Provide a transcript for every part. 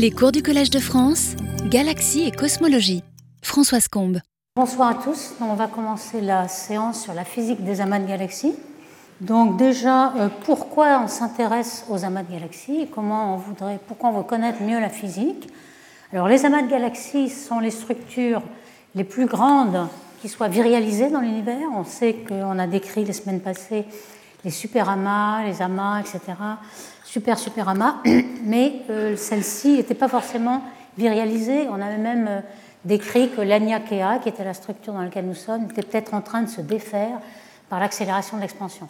Les cours du Collège de France, Galaxie et Cosmologie. Françoise Combe. Bonsoir à tous. On va commencer la séance sur la physique des amas de galaxies. Donc déjà, euh, pourquoi on s'intéresse aux amas de galaxies et comment on voudrait, pourquoi on veut connaître mieux la physique? Alors les amas de galaxies sont les structures les plus grandes qui soient virialisées dans l'univers. On sait qu'on a décrit les semaines passées les superamas, les amas, etc. Super, super amas. Mais euh, celle-ci n'était pas forcément virialisée. On avait même euh, décrit que l'Aniakea, qui était la structure dans laquelle nous sommes, était peut-être en train de se défaire par l'accélération de l'expansion.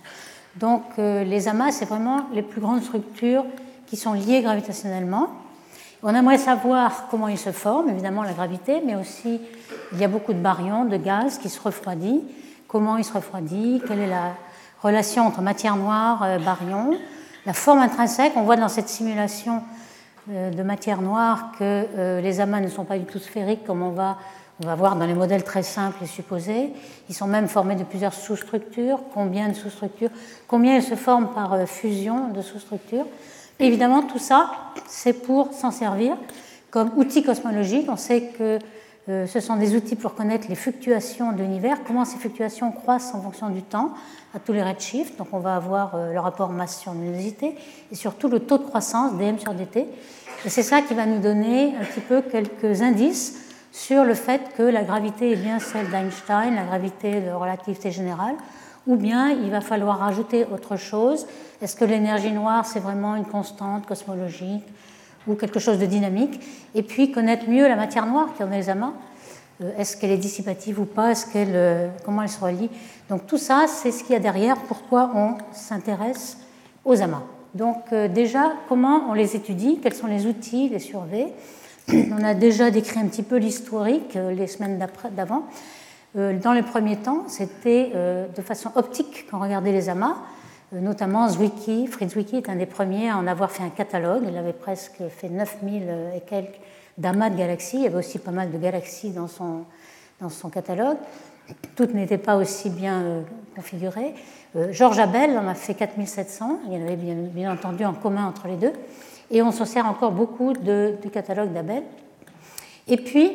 Donc euh, les amas, c'est vraiment les plus grandes structures qui sont liées gravitationnellement. On aimerait savoir comment ils se forment, évidemment la gravité, mais aussi il y a beaucoup de baryons, de gaz qui se refroidit. Comment ils se refroidissent? Quelle est la relation entre matière noire, et euh, baryon La forme intrinsèque, on voit dans cette simulation euh, de matière noire que les amas ne sont pas du tout sphériques comme on va on va voir dans les modèles très simples et supposés. Ils sont même formés de plusieurs sous-structures. Combien de sous-structures? Combien ils se forment par euh, fusion de sous-structures? Évidemment, tout ça, c'est pour s'en servir comme outil cosmologique. On sait que euh, ce sont des outils pour connaître les fluctuations de l'univers, comment ces fluctuations croissent en fonction du temps à tous les redshifts. Donc on va avoir euh, le rapport masse sur luminosité et surtout le taux de croissance dm sur dt. Et c'est ça qui va nous donner un petit peu quelques indices sur le fait que la gravité est bien celle d'Einstein, la gravité de relativité générale, ou bien il va falloir rajouter autre chose. Est-ce que l'énergie noire, c'est vraiment une constante cosmologique ou quelque chose de dynamique? Et puis connaître mieux la matière noire qui est dans les amas. Euh, est-ce qu'elle est dissipative ou pas? Est-ce qu'elle, euh, Comment elle se relie? Donc tout ça, c'est ce qu'il y a derrière, pourquoi on s'intéresse aux amas. Donc euh, déjà, comment on les étudie? Quels sont les outils, les surveys? On a déjà décrit un petit peu l'historique les semaines d'avant. Dans les premiers temps, c'était de façon optique qu'on regardait les amas, notamment Zwicky. Fritz Zwicky est un des premiers à en avoir fait un catalogue. Il avait presque fait 9000 et quelques d'amas de galaxies. Il y avait aussi pas mal de galaxies dans son, dans son catalogue. Toutes n'étaient pas aussi bien configurées. Georges Abel en a fait 4700. Il y en avait bien, entendu en commun entre les deux. Et on s'en sert encore beaucoup de, du catalogue d'Abel. Et puis,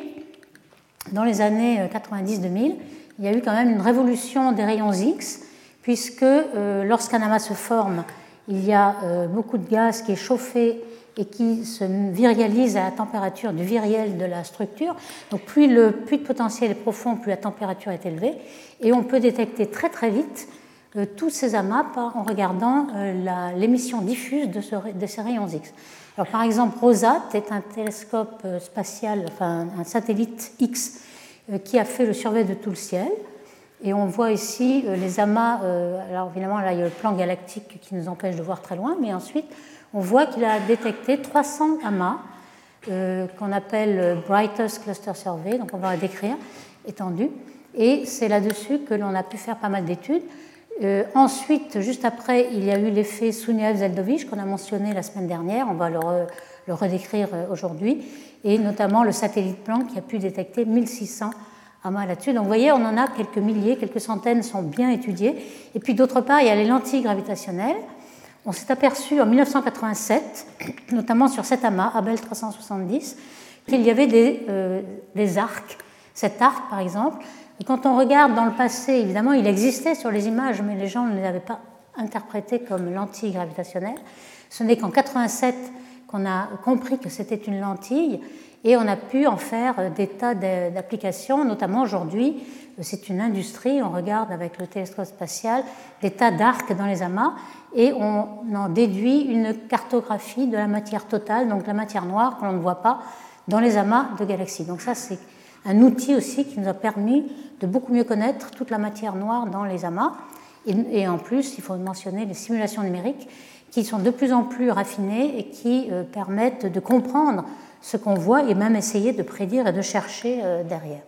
dans les années 90-2000, il y a eu quand même une révolution des rayons X, puisque euh, lorsqu'un amas se forme, il y a euh, beaucoup de gaz qui est chauffé et qui se virialise à la température du viriel de la structure. Donc plus le puits de potentiel est profond, plus la température est élevée. Et on peut détecter très très vite euh, tous ces amas en regardant euh, l'émission diffuse de, ces rayons X. Alors, par exemple, ROSAT est un télescope euh, spatial, enfin un satellite X qui a fait le survey de tout le ciel. Et on voit ici les amas. Alors évidemment, là, il y a le plan galactique qui nous empêche de voir très loin, mais ensuite, on voit qu'il a détecté 300 amas qu'on appelle Brightest Cluster Survey, donc on va décrire étendu. Et c'est là-dessus que l'on a pu faire pas mal d'études. Euh, ensuite, juste après, il y a eu l'effet Suniev-Zeldovich qu'on a mentionné la semaine dernière. On va le, redécrire euh, aujourd'hui. Et notamment le satellite Planck qui a pu détecter 1600 amas là-dessus. Donc vous voyez, on en a quelques milliers, quelques centaines sont bien étudiés. Et puis d'autre part, il y a les lentilles gravitationnelles. On s'est aperçu en 1987, notamment sur cet amas, Abel 370, qu'il y avait des, euh, des arcs. Cet arc, par exemple, et quand on regarde dans le passé, évidemment, il existait sur les images, mais les gens ne les avaient pas interprétées comme lentilles gravitationnelles. Ce n'est qu'en 87 qu'on a compris que c'était une lentille et on a pu en faire des tas d'applications, notamment aujourd'hui, c'est une industrie, on regarde avec le télescope spatial des tas d'arcs dans les amas et on en déduit une cartographie de la matière totale, donc la matière noire que l'on ne voit pas dans les amas de galaxies. Donc ça, c'est un outil aussi qui nous a permis de beaucoup mieux connaître toute la matière noire dans les amas. Et, en plus, il faut mentionner les simulations numériques qui sont de plus en plus raffinées et qui euh, permettent de comprendre ce qu'on voit et même essayer de prédire et de chercher euh, derrière.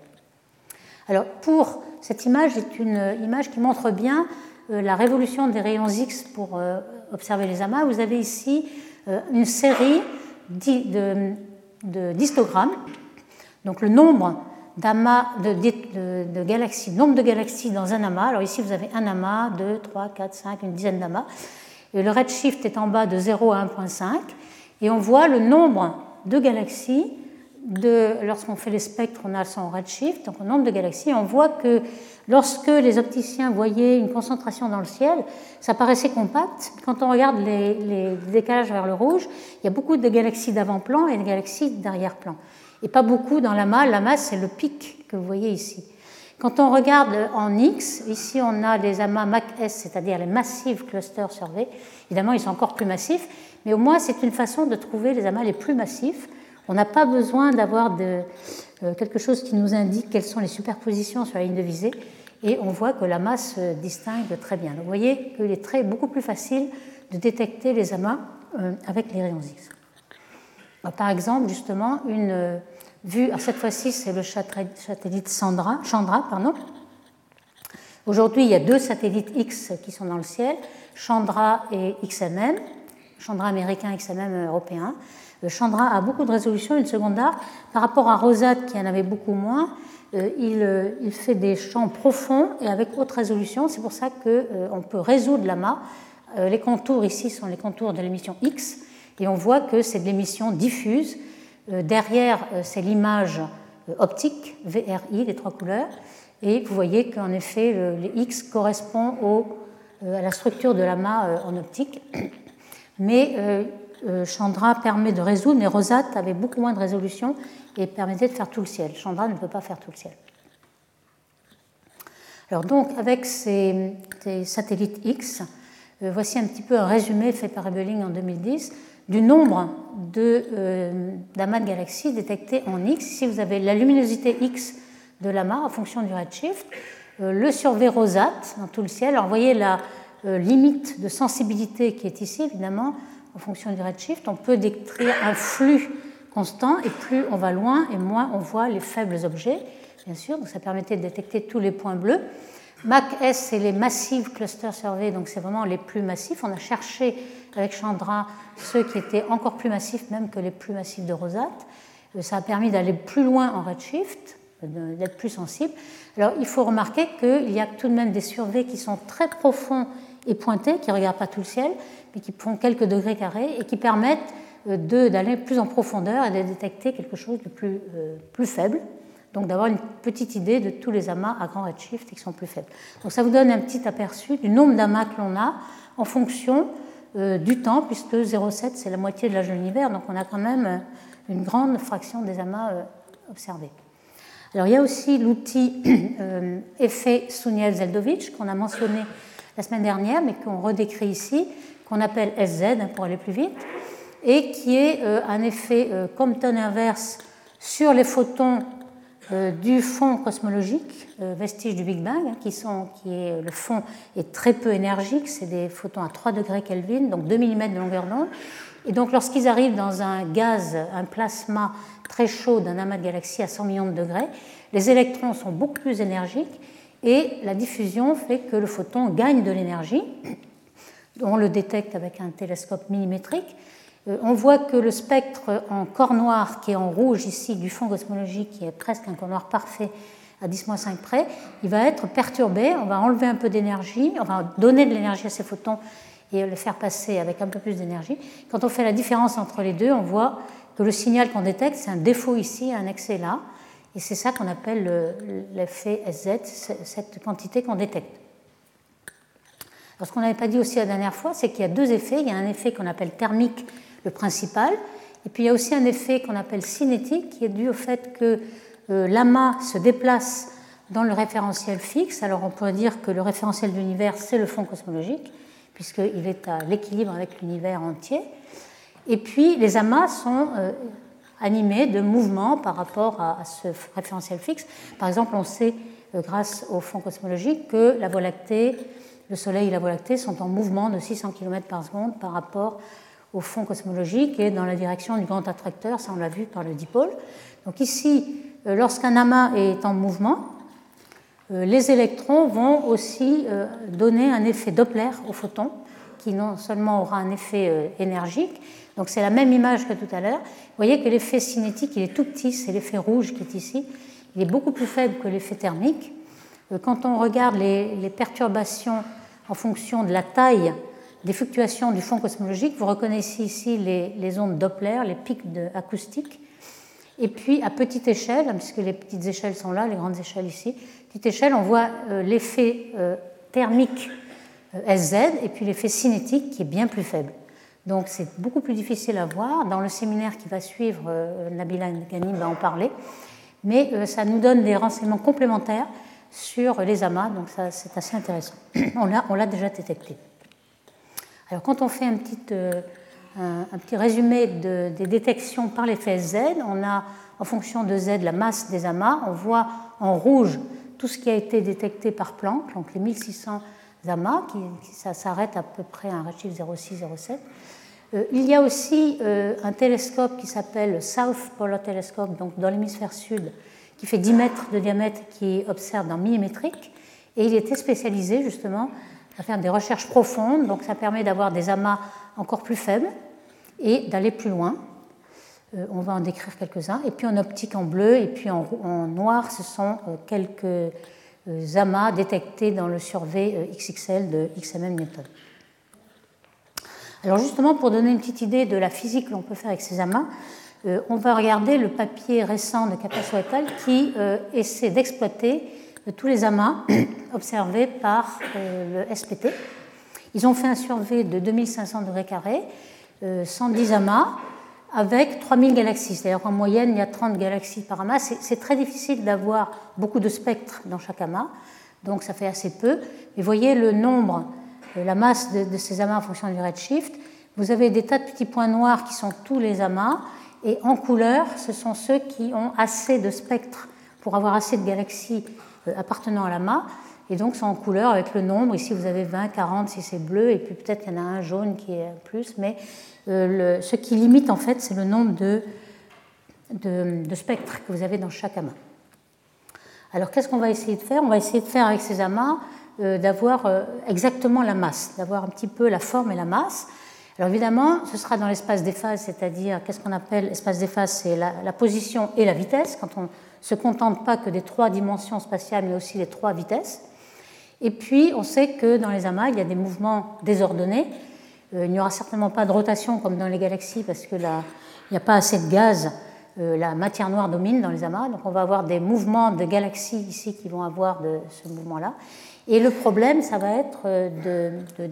Alors pour cette image, c'est une image qui montre bien euh, la révolution des rayons X pour observer les amas. Vous avez ici une série d'histogrammes. Donc le nombre d'amas de, galaxies, nombre de galaxies dans un amas. Alors ici, vous avez un amas, 2, 3, 4, 5, une dizaine d'amas. Et le redshift est en bas de 0 à 1.5. Et on voit le nombre de galaxies lorsqu'on fait les spectres, on a son redshift, donc le nombre de galaxies, on voit que lorsque les opticiens voyaient une concentration dans le ciel, ça paraissait compact. Quand on regarde les, décalages vers le rouge, il y a beaucoup de galaxies d'avant-plan et de galaxies d'arrière-plan. Et pas beaucoup dans la masse. La masse, c'est le pic que vous voyez ici. Quand on regarde en X, ici on a les amas MAC-S, c'est-à-dire les Massive Cluster Survey. Évidemment, ils sont encore plus massifs, mais au moins c'est une façon de trouver les amas les plus massifs on n'a pas besoin d'avoir euh, quelque chose qui nous indique quelles sont les superpositions sur la ligne de visée et on voit que la masse se distingue très bien. vous voyez qu'il est très, beaucoup plus facile de détecter les amas euh, avec les rayons X. Par exemple, justement, une euh, vue, cette fois-ci c'est le satellite Chandra. Pardon. Aujourd'hui, il y a deux satellites X qui sont dans le ciel, Chandra et XMM, Chandra américain, XMM européen. Chandra a beaucoup de résolution, une seconde d'art. Par rapport à Rosette, qui en avait beaucoup moins, euh, euh, il, fait des champs profonds et avec haute résolution. C'est pour ça qu'on euh, peut résoudre l'amas. Les contours ici sont les contours de l'émission X et on voit que c'est de l'émission diffuse. Derrière, c'est l'image optique, VRI, les trois couleurs. Et vous voyez qu'en effet, les X correspondent à la structure de l'amas en optique. Mais euh, Chandra permet de résoudre, mais Rosat avait beaucoup moins de résolution et permettait de faire tout le ciel. Chandra ne peut pas faire tout le ciel. Alors donc, avec ces, satellites X, euh, voici un petit peu un résumé fait par Ebeling en 2010 du nombre euh, d'amas de, de galaxies détectés en X. Ici, vous avez la luminosité X de l'amas en fonction du redshift, le survey Rosat dans tout le ciel. Alors, vous voyez la limite de sensibilité qui est ici, évidemment, en fonction du redshift, on peut décrire un flux constant et plus on va loin et moins on voit les faibles objets, bien sûr. Donc ça permettait de détecter tous les points bleus. MAC-S, c'est les Massive Cluster Survey, donc c'est vraiment les plus massifs. On a cherché avec Chandra ceux qui étaient encore plus massifs, même que les plus massifs de Rosat. Euh, ça a permis d'aller plus loin en redshift, d'être plus sensible. Alors il faut remarquer qu'il y a tout de même des surveys qui sont très profonds et pointés, qui ne regardent pas tout le ciel, mais qui font quelques degrés carrés et qui permettent euh, d'aller plus en profondeur et de détecter quelque chose de plus, euh, plus faible. Donc d'avoir une petite idée de tous les amas à grand redshift qui sont plus faibles. Donc ça vous donne un petit aperçu du nombre d'amas que l'on a en fonction euh, du temps, puisque 0,7 c'est la moitié de l'âge de l'univers, donc on a quand même une grande fraction des amas observés. Alors il y a aussi l'outil effet Souniel-Zeldovich qu'on a mentionné la semaine dernière, mais qu'on redécrit ici, qu'on appelle SZ hein, pour aller plus vite, et qui est euh, un effet euh, Compton inverse sur les photons euh, du fond cosmologique, vestige du Big Bang, hein, qui, sont, qui est, le fond est très peu énergique, c'est des photons à 3 degrés Kelvin, donc 2 mm de longueur d'onde. Et donc lorsqu'ils arrivent dans un gaz, un plasma très chaud d'un amas de galaxies à 100 millions de degrés, les électrons sont beaucoup plus énergiques et la diffusion fait que le photon gagne de l'énergie. On le détecte avec un télescope millimétrique. Euh, on voit que le spectre en corps noir, qui est en rouge ici, du fond cosmologique, qui est presque un corps noir parfait à 10-5 près, il va être perturbé. On va enlever un peu d'énergie, on va donner de l'énergie à ces photons et le faire passer avec un peu plus d'énergie. Quand on fait la différence entre les deux, on voit que le signal qu'on détecte, c'est un défaut ici, un excès là. Et c'est ça qu'on appelle l'effet SZ, cette quantité qu'on détecte. ce qu'on n'avait pas dit aussi la dernière fois, c'est qu'il y a deux effets. Il y a un effet qu'on appelle thermique, le principal, et puis il y a aussi un effet qu'on appelle cinétique, qui est dû au fait que euh, l'amas se déplace dans le référentiel fixe. Alors on pourrait dire que le référentiel de l'univers, c'est le fond cosmologique, puisqu'il est à l'équilibre avec l'univers entier. Et puis les amas sont euh, animé de mouvements par rapport à, ce référentiel fixe. Par exemple, on sait, euh, grâce au fond cosmologique, que la Voie lactée, le Soleil et la Voie lactée sont en mouvement de 600 km par seconde par rapport au fond cosmologique et dans la direction du grand attracteur, ça on l'a vu par le dipôle. Donc ici, euh, lorsqu'un amas est en mouvement, euh, les électrons vont aussi donner un effet Doppler au photon, qui non seulement aura un effet énergique, donc c'est la même image que tout à l'heure. Vous voyez que l'effet cinétique, il est tout petit, c'est l'effet rouge qui est ici. Il est beaucoup plus faible que l'effet thermique. Euh, quand on regarde les, perturbations en fonction de la taille des fluctuations du fond cosmologique. Vous reconnaissez ici les, ondes Doppler, les pics acoustiques. Et puis à petite échelle, puisque les petites échelles sont là, les grandes échelles ici, petite échelle, on voit euh, l'effet euh, thermique euh, SZ et puis l'effet cinétique qui est bien plus faible. Donc c'est beaucoup plus difficile à voir. Dans le séminaire qui va suivre, Nabila Ghani va en parler. Mais ça nous donne des renseignements complémentaires sur les amas, donc ça c'est assez intéressant. On l'a déjà détecté. Alors quand on fait euh, un, petit résumé des détections par l'effet Z, on a en fonction de Z la masse des amas, on voit en rouge tout ce qui a été détecté par Planck, donc les 1600 amas, qui, ça s'arrête à peu près à un redshift 0,6-0,7. Euh, il y a aussi euh, un télescope qui s'appelle le South Polar Telescope, donc dans l'hémisphère sud, qui fait 10 mètres de diamètre, qui observe dans millimétrique, et il était spécialisé justement à faire des recherches profondes, donc ça permet d'avoir des amas encore plus faibles et d'aller plus loin. Euh, on va en décrire quelques-uns. Et puis en optique en bleu et puis en, noir, ce sont quelques amas détectés dans le survey XXL de XMM Newton. Alors justement, pour donner une petite idée de la physique que l'on peut faire avec ces amas, on va regarder le papier récent de Capasso qui essaie d'exploiter tous les amas observés par euh, le SPT. Ils ont fait un survey de 2500 degrés carrés, 110 euh, amas, avec 3000 galaxies. C'est-à-dire qu'en moyenne, il y a 30 galaxies par amas. C'est très difficile d'avoir beaucoup de spectres dans chaque amas, donc ça fait assez peu. Mais voyez le nombre, euh, la masse de, de ces amas en fonction du redshift. Vous avez des tas de petits points noirs qui sont tous les amas, et en couleur, ce sont ceux qui ont assez de spectres pour avoir assez de galaxies euh, appartenant à l'amas. Et donc, c'est en couleur avec le nombre. Ici, vous avez 20, 40 si c'est bleu, et puis peut-être il y en a un jaune qui est plus. Mais euh, ce qui limite, en fait, c'est le nombre de, de, spectres que vous avez dans chaque amas. Alors, qu'est-ce qu'on va essayer de faire? On va essayer de faire avec ces amas euh, d'avoir exactement la masse, d'avoir un petit peu la forme et la masse. Alors évidemment, ce sera dans l'espace des phases, c'est-à-dire qu'est-ce qu'on appelle l'espace des phases, c'est la, la, position et la vitesse. Quand on se contente pas que des trois dimensions spatiales, mais aussi des trois vitesses. Et puis, on sait que dans les amas, il y a des mouvements désordonnés. Euh, il n'y aura certainement pas de rotation comme dans les galaxies, parce qu'il n'y a pas assez de gaz. Euh, la matière noire domine dans les amas, donc on va avoir des mouvements de galaxies ici qui vont avoir ce mouvement-là. Et le problème, ça va être euh, de, de,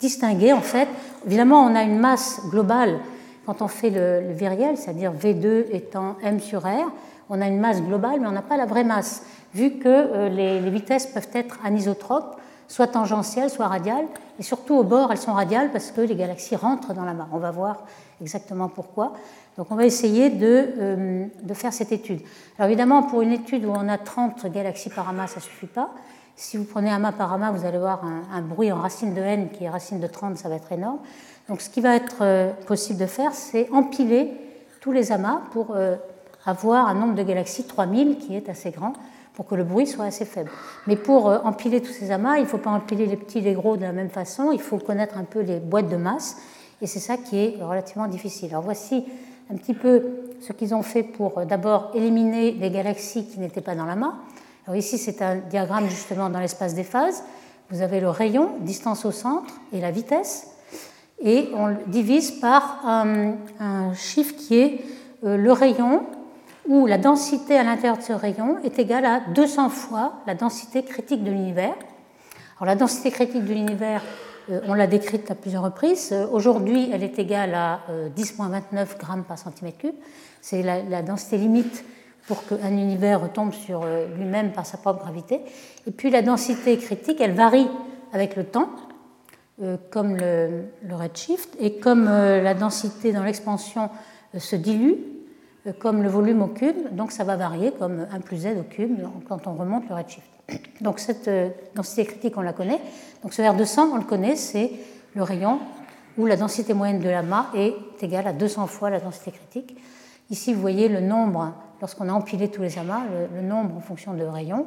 distinguer, en fait, évidemment, on a une masse globale quand on fait le, le viriel, c'est-à-dire V2 étant m sur r, on a une masse globale, mais on n'a pas la vraie masse, vu que euh, les, vitesses peuvent être anisotropes, soit tangentielles, soit radiales, et surtout au bord, elles sont radiales parce que les galaxies rentrent dans la. On va voir exactement pourquoi. Donc on va essayer de, euh, de faire cette étude. Alors évidemment, pour une étude où on a 30 galaxies par amas, ça ne suffit pas. Si vous prenez amas par amas, vous allez voir un, bruit en racine de n qui est racine de 30, ça va être énorme. Donc ce qui va être euh, possible de faire, c'est empiler tous les amas pour avoir un nombre de galaxies 3000 qui est assez grand pour que le bruit soit assez faible. Mais pour euh, empiler tous ces amas, il ne faut pas empiler les petits et les gros de la même façon, il faut connaître un peu les boîtes de masse, et c'est ça qui est relativement difficile. Alors voici un petit peu ce qu'ils ont fait pour euh, d'abord éliminer les galaxies qui n'étaient pas dans l'amas. Alors ici, c'est un diagramme justement dans l'espace des phases. Vous avez le rayon, distance au centre et la vitesse, et on le divise par un, un chiffre qui est euh, le rayon où la densité à l'intérieur de ce rayon est égale à 200 fois la densité critique de l'univers. Alors la densité critique de l'univers, euh, on l'a décrite à plusieurs reprises. Euh, aujourd'hui, elle est égale à 10,29 euh, grammes par centimètre cube. C'est la, densité limite pour qu'un univers retombe sur lui-même par sa propre gravité. Et puis la densité critique, elle varie avec le temps, comme le, le redshift, et comme la densité dans l'expansion se dilue, comme le volume au cube, donc ça va varier comme 1 plus z au cube quand on remonte le redshift. Donc cette euh, densité critique, on la connaît. Donc ce R200, on le connaît, c'est le rayon où la densité moyenne de l'amas est égale à 200 fois la densité critique. Ici, vous voyez le nombre, lorsqu'on a empilé tous les amas, le, nombre en fonction de rayon.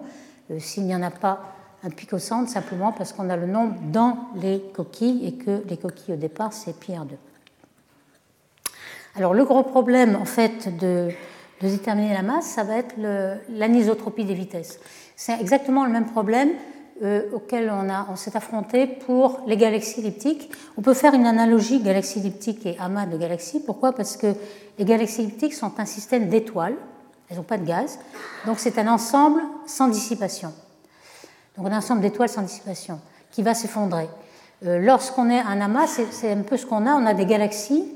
Euh, s'il n'y en a pas un pic au centre, simplement parce qu'on a le nombre dans les coquilles et que les coquilles au départ, c'est pi R2. Alors le gros problème en fait de, déterminer la masse, ça va être l'anisotropie des vitesses. C'est exactement le même problème auquel on, s'est affronté pour les galaxies elliptiques. On peut faire une analogie galaxie elliptique et amas de galaxies. Pourquoi? Parce que les galaxies elliptiques sont un système d'étoiles, elles n'ont pas de gaz, donc c'est un ensemble sans dissipation. Donc un ensemble d'étoiles sans dissipation qui va s'effondrer. Euh, lorsqu'on est un amas, c'est un peu ce qu'on a, on a des galaxies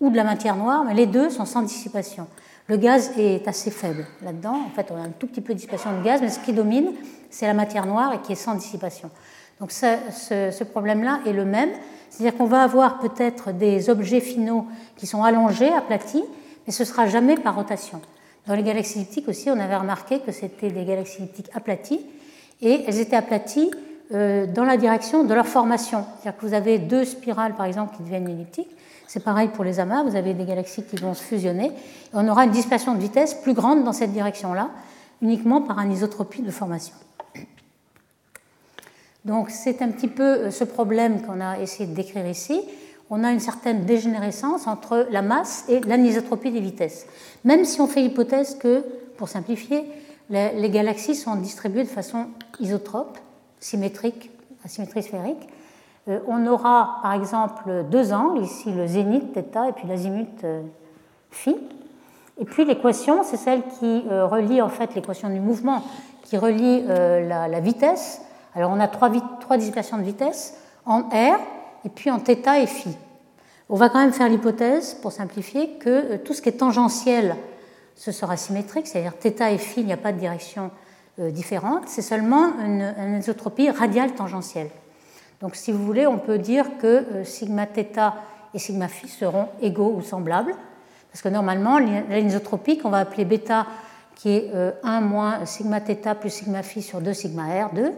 ou de la matière noire, mais les deux sont sans dissipation. Le gaz est assez faible là-dedans. En fait, on a un tout petit peu de dissipation de gaz, mais ce qui domine, c'est la matière noire et qui est sans dissipation. Donc ce, ce problème-là est le même. C'est-à-dire qu'on va avoir peut-être des objets finaux qui sont allongés, aplatis, mais ce ne sera jamais par rotation. Dans les galaxies elliptiques aussi, on avait remarqué que c'était des galaxies elliptiques aplaties, et elles étaient aplaties euh, dans la direction de leur formation. C'est-à-dire que vous avez deux spirales, par exemple, qui deviennent elliptiques. C'est pareil pour les amas, vous avez des galaxies qui vont se fusionner. Et on aura une dispersion de vitesse plus grande dans cette direction-là, uniquement par anisotropie de formation. Donc c'est un petit peu euh, ce problème qu'on a essayé de décrire ici. On a une certaine dégénérescence entre la masse et l'anisotropie des vitesses. Même si on fait l'hypothèse que, pour simplifier, les galaxies sont distribuées de façon isotrope, symétrique, asymétrie sphérique, on aura par exemple deux angles, ici le zénith θ et puis l'azimut euh, phi. Et puis l'équation, c'est celle qui euh, relie en fait l'équation du mouvement, qui relie la, vitesse. Alors on a trois, trois dissipations de vitesse en r et puis en θ et phi. On va quand même faire l'hypothèse, pour simplifier, que tout ce qui est tangentiel, ce sera symétrique, c'est-à-dire θ et phi, il n'y a pas de direction différente, c'est seulement une, une isotropie radiale tangentielle. Donc si vous voulez, on peut dire que euh, sigma θ et sigma phi seront égaux ou semblables, parce que normalement, l'anisotropique, on va appeler bêta, qui est 1 euh, moins sigma θ plus sigma phi sur 2 sigma r, 2,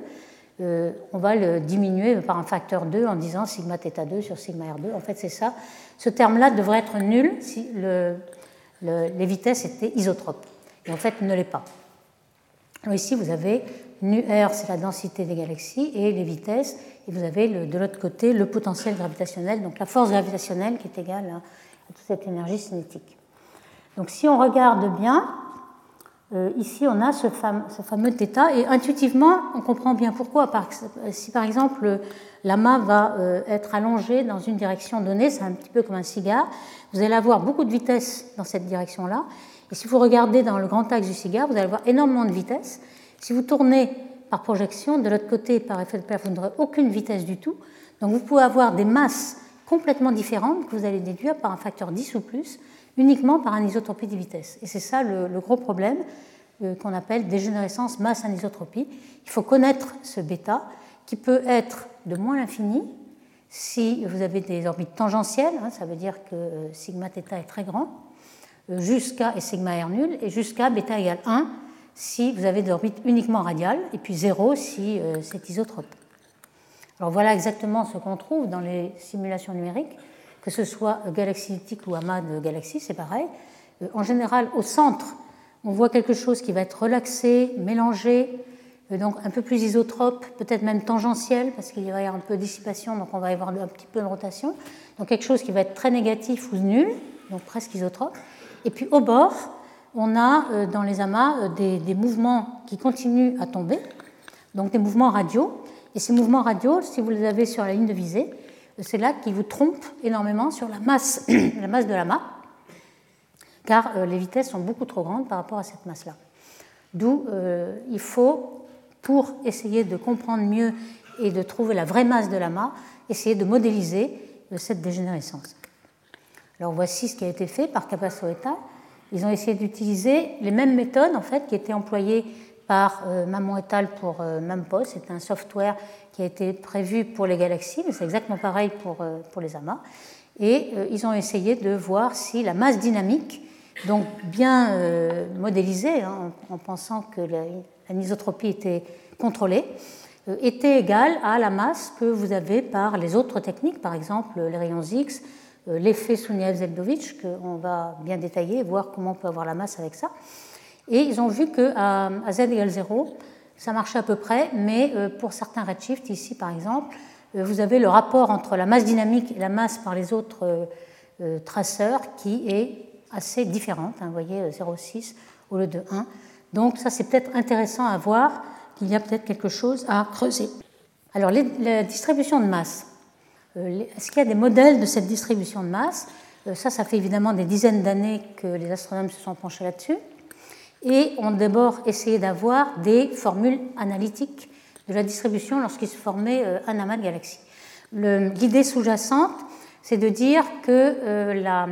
euh, on va le diminuer par un facteur 2 en disant sigma θ2 sur sigma r2. En fait, c'est ça. Ce terme-là devrait être nul si les vitesses étaient isotropes. Et en fait, il ne l'est pas. Ici, vous avez nu r, c'est la densité des galaxies, et les vitesses. Et vous avez de l'autre côté le potentiel gravitationnel, donc la force gravitationnelle qui est égale à, toute cette énergie cinétique. Donc si on regarde bien, euh, ici on a ce fameux, θ, et intuitivement on comprend bien pourquoi. Si par exemple l'amas va euh, être allongé dans une direction donnée, c'est un petit peu comme un cigare, vous allez avoir beaucoup de vitesse dans cette direction-là. Et si vous regardez dans le grand axe du cigare, vous allez avoir énormément de vitesse. Si vous tournez par projection, de l'autre côté, par effet de Doppler, vous n'aurez aucune vitesse du tout. Donc vous pouvez avoir des masses complètement différentes que vous allez déduire par un facteur 10 ou plus, uniquement par anisotropie des vitesses. Et c'est ça le, gros problème euh, qu'on appelle dégénérescence masse-anisotropie. Il faut connaître ce bêta qui peut être de moins l'infini si vous avez des orbites tangentielles, hein, ça veut dire que euh, sigma θ est très grand, jusqu'à et sigma r nul, et jusqu'à bêta égale 1 si vous avez des uniquement radiales, et puis 0 si euh, c'est isotrope. Alors voilà exactement ce qu'on trouve dans les simulations numériques, que ce soit galaxie elliptique ou amas de galaxies, c'est pareil. Euh, en général, au centre, on voit quelque chose qui va être relaxé, mélangé, euh, donc un peu plus isotrope, peut-être même tangentiel, parce qu'il y avoir un peu de dissipation, donc on va y avoir un petit peu de rotation. Donc quelque chose qui va être très négatif ou nul, donc presque isotrope. Et puis au bord, on a euh, dans les amas euh, des, mouvements qui continuent à tomber, donc des mouvements radiaux. Et ces mouvements radiaux, si vous les avez sur la ligne de visée, euh, c'est là qu'ils vous trompent énormément sur la masse, la masse de l'amas, car les vitesses sont beaucoup trop grandes par rapport à cette masse-là. D'où il faut, pour essayer de comprendre mieux et de trouver la vraie masse de l'amas, essayer de modéliser cette dégénérescence. Alors voici ce qui a été fait par Capasso et ils ont essayé d'utiliser les mêmes méthodes en fait qui étaient employées par euh, Mammon et al. pour euh, MAMPOS. C'est un software qui a été prévu pour les galaxies, mais c'est exactement pareil pour, euh, pour les amas. Et ils ont essayé de voir si la masse dynamique, donc bien modélisée, hein, en, pensant que l'anisotropie était contrôlée, était égale à la masse que vous avez par les autres techniques, par exemple les rayons X, euh, l'effet Souniev-Zeldovich, qu'on va bien détailler, voir comment on peut avoir la masse avec ça. Et ils ont vu qu'à z égale 0, ça marchait à peu près, mais euh, pour certains redshifts, ici par exemple, euh, vous avez le rapport entre la masse dynamique et la masse par les autres traceurs qui est assez différente. Hein, vous voyez, 0,6 au lieu de 1. Donc ça, c'est peut-être intéressant à voir, qu'il y a peut-être quelque chose à creuser. Alors, la distribution de masse. Euh, est-ce qu'il y a des modèles de cette distribution de masse euh, Ça, ça fait évidemment des dizaines d'années que les astronomes se sont penchés là-dessus. Et ont d'abord essayé d'avoir des formules analytiques de la distribution lorsqu'il se formait euh, un amas de galaxies. L'idée sous-jacente, c'est de dire que la,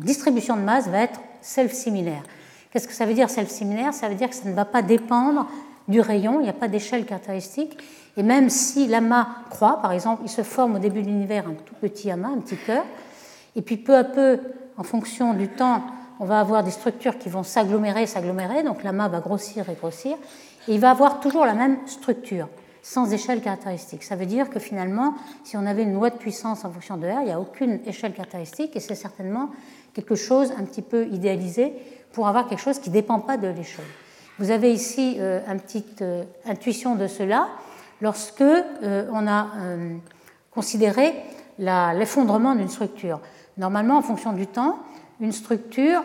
distribution de masse va être self-similaire. Qu'est-ce que ça veut dire self-similaire? Ça veut dire que ça ne va pas dépendre du rayon, il n'y a pas d'échelle caractéristique, et même si l'amas croît, par exemple, il se forme au début de l'univers un tout petit amas, un petit cœur, et puis peu à peu, en fonction du temps, on va avoir des structures qui vont s'agglomérer, s'agglomérer, donc l'amas va grossir et grossir, et il va avoir toujours la même structure, sans échelle caractéristique. Ça veut dire que finalement, si on avait une loi de puissance en fonction de R, il n'y a aucune échelle caractéristique, et c'est certainement quelque chose un petit peu idéalisé pour avoir quelque chose qui ne dépend pas de l'échelle. Vous avez ici euh, une petite euh, intuition de cela lorsque euh, on a euh, considéré l'effondrement d'une structure. Normalement, en fonction du temps, une structure,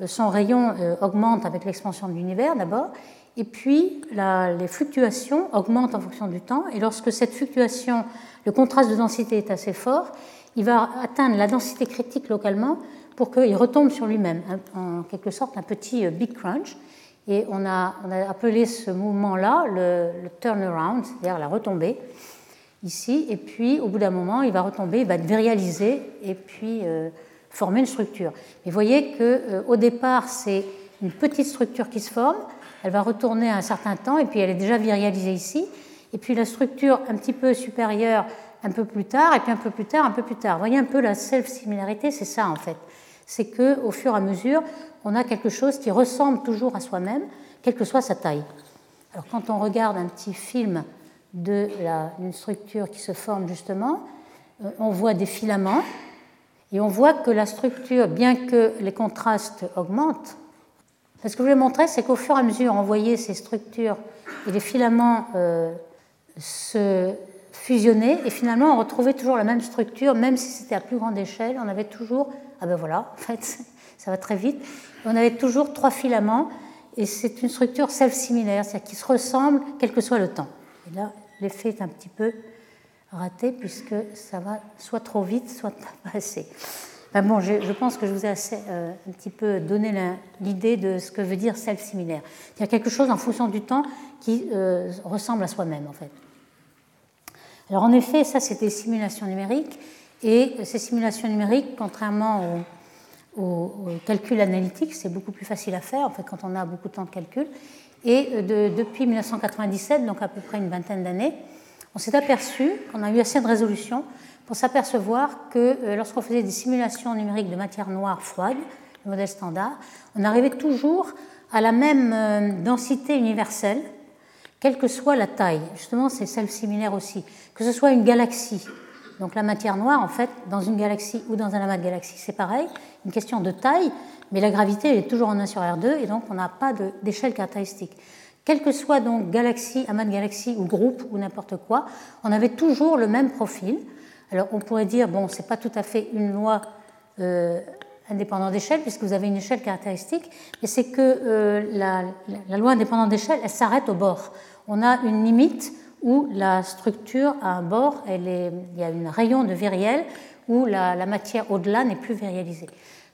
euh, son rayon augmente avec l'expansion de l'univers d'abord, et puis les fluctuations augmentent en fonction du temps, et lorsque cette fluctuation, le contraste de densité est assez fort, il va atteindre la densité critique localement pour qu'il retombe sur lui-même, en quelque sorte un petit big crunch. Et on a, appelé ce mouvement-là le, turnaround, c'est-à-dire la retombée, ici. Et puis, au bout d'un moment, il va retomber, il va être virialisé et puis euh, former une structure. Mais vous voyez qu'au euh, départ, c'est une petite structure qui se forme. Elle va retourner un certain temps et puis elle est déjà virialisée ici. Et puis la structure un petit peu supérieure un peu plus tard, et puis un peu plus tard, un peu plus tard. Vous voyez un peu la self-similarité, c'est ça en fait. C'est qu'au fur et à mesure, on a quelque chose qui ressemble toujours à soi-même, quelle que soit sa taille. Alors quand on regarde un petit film d'une structure qui se forme justement, euh, on voit des filaments et on voit que la structure, bien que les contrastes augmentent, ce que je voulais montrer, c'est qu'au fur et à mesure, on voyait ces structures et les filaments euh, se fusionner et finalement on retrouvait toujours la même structure, même si c'était à plus grande échelle, on avait toujours, ah ben voilà, en fait, ça va très vite, on avait toujours trois filaments, et c'est une structure self-similaire, c'est-à-dire qui se ressemble quel que soit le temps. Et là, l'effet est un petit peu raté, puisque ça va soit trop vite, soit pas assez. bon, je, pense que je vous ai assez, euh, un petit peu donné l'idée de ce que veut dire self-similaire. C'est-à-dire quelque chose en fonction du temps qui euh, ressemble à soi-même, en fait. Alors en effet, ça c'est des simulations numériques, et ces simulations numériques, contrairement aux au, calcul analytique, c'est beaucoup plus facile à faire en fait, quand on a beaucoup de temps de calcul. Et euh, depuis 1997, donc à peu près une vingtaine d'années, on s'est aperçu qu'on a eu assez de résolution pour s'apercevoir que euh, lorsqu'on faisait des simulations numériques de matière noire froide, le modèle standard, on arrivait toujours à la même euh, densité universelle, quelle que soit la taille. Justement, c'est celle similaire aussi. Que ce soit une galaxie donc la matière noire, en fait, dans une galaxie ou dans un amas de galaxies, c'est pareil, une question de taille, mais la gravité est toujours en 1 sur R2 et donc on n'a pas d'échelle caractéristique. Quelle que soit donc galaxie, amas de galaxies ou groupe ou n'importe quoi, on avait toujours le même profil. Alors on pourrait dire, bon, c'est pas tout à fait une loi euh, indépendante d'échelle puisque vous avez une échelle caractéristique, mais c'est que euh, la, la, loi indépendante d'échelle, elle s'arrête au bord. On a une limite où la structure a un bord, il y a un rayon de viriel où la, matière au-delà n'est plus virialisée.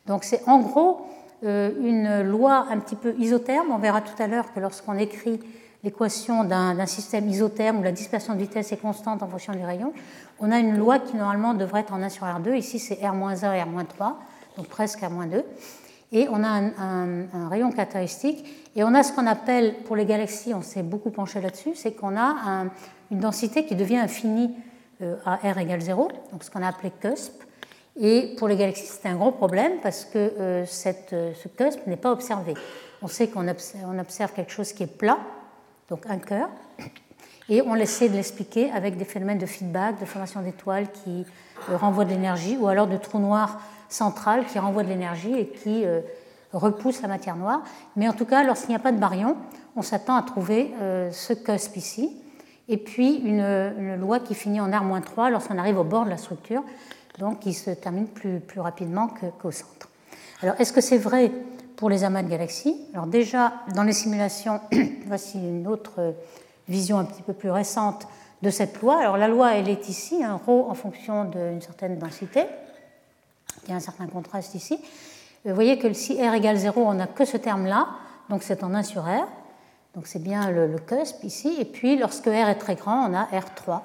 Donc c'est en gros euh, une loi un petit peu isotherme. On verra tout à l'heure que lorsqu'on écrit l'équation d'un système isotherme où la dispersion de vitesse est constante en fonction du rayon, on a une loi qui normalement devrait être en 1 sur R2. Ici c'est R-1 et R-3, donc presque R-2 et on a un, rayon caractéristique, et on a ce qu'on appelle, pour les galaxies, on s'est beaucoup penché là-dessus, c'est qu'on a une densité qui devient infinie euh, à r égale 0, donc ce qu'on a appelé cusp, et pour les galaxies, c'est un gros problème parce que euh, euh, ce cusp n'est pas observé. On sait qu'on observe, observe, quelque chose qui est plat, donc un cœur, et on essaie de l'expliquer avec des phénomènes de feedback, de formation d'étoiles qui renvoient de l'énergie, ou alors de trous noirs centrale qui renvoie de l'énergie et qui euh, repousse la matière noire. Mais en tout cas, lorsqu'il n'y a pas de baryon, on s'attend à trouver euh, ce cusp ici, et puis une, loi qui finit en R-3 lorsqu'on arrive au bord de la structure, donc qui se termine plus, plus rapidement qu'au centre. Alors, est-ce que c'est vrai pour les amas de galaxies? Alors déjà, dans les simulations, voici une autre vision un petit peu plus récente de cette loi. Alors la loi, elle est ici, un ρ en fonction d'une certaine densité. Il y a un certain contraste ici. Vous voyez que si R égale 0, on n'a que ce terme-là, donc c'est en 1 sur R. Donc c'est bien le, cusp ici. Et puis lorsque R est très grand, on a R3.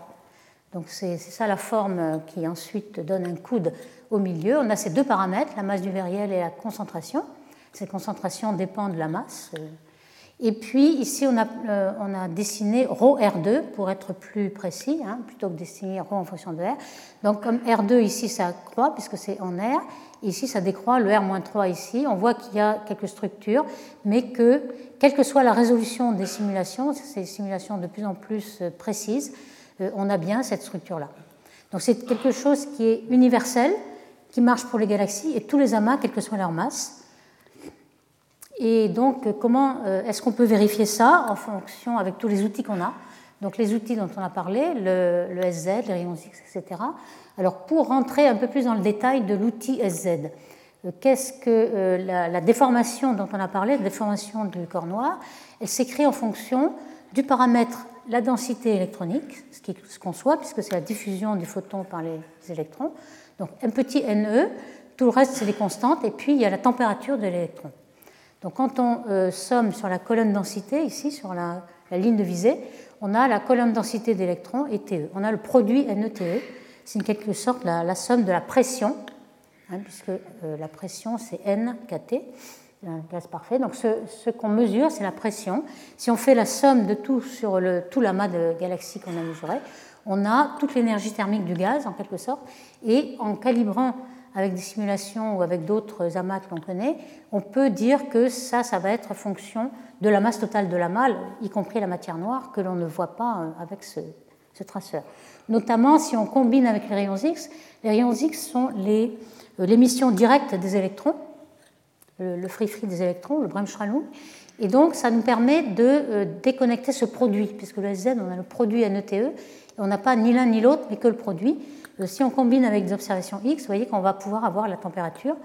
Donc c'est ça la forme qui ensuite donne un coude au milieu. On a ces deux paramètres, la masse du vériel et la concentration. Cette concentration dépend de la masse. Et puis ici, on a, euh, on a dessiné ρR2 pour être plus précis, hein, plutôt que dessiner ρ en fonction de R. Donc comme R2 ici, ça croît puisque c'est en R. Ici, ça décroît, le R-3 ici. On voit qu'il y a quelques structures, mais que, quelle que soit la résolution des simulations, ces simulations de plus en plus euh, précises, euh, on a bien cette structure-là. Donc c'est quelque chose qui est universel, qui marche pour les galaxies et tous les amas, quelle que soit leur masse. Et donc, comment euh, est-ce qu'on peut vérifier ça en fonction avec tous les outils qu'on a? Donc, les outils dont on a parlé, le, SZ, les rayons X, etc. Alors, pour rentrer un peu plus dans le détail de l'outil SZ, euh, qu'est-ce que la, la, déformation dont on a parlé, la déformation du corps noir Elle s'écrit en fonction du paramètre la densité électronique, ce qu'on soit, puisque c'est la diffusion du photon par les électrons. Donc un petit NE, tout le reste c'est des constantes, et puis il y a la température de l'électron. Donc quand on euh, somme sur la colonne densité, ici sur la, ligne de visée, on a la colonne densité d'électrons et TE. On a le produit NE-TE, c'est en quelque sorte la, somme de la pression, hein, puisque euh, la pression c'est N KT un gaz parfait. Donc ce, qu'on mesure, c'est la pression. Si on fait la somme de tout sur tout l'amas de galaxies qu'on a mesuré, on a toute l'énergie thermique du gaz en quelque sorte. Et en calibrant avec des simulations ou avec d'autres amas que l'on connaît, on peut dire que ça, ça va être fonction de la masse totale de l'amas, y compris la matière noire, que l'on ne voit pas euh, avec ce, ce, traceur. Notamment si on combine avec les rayons X, les rayons X sont euh, l'émission directe des électrons, le free-free des électrons, le Bremsstrahlung. Et donc, ça nous permet de euh, déconnecter ce produit, puisque le SZ, on a le produit NETE, et on n'a pas ni l'un ni l'autre, mais que le produit. Si on combine avec des observations X, vous voyez qu'on va pouvoir avoir la température.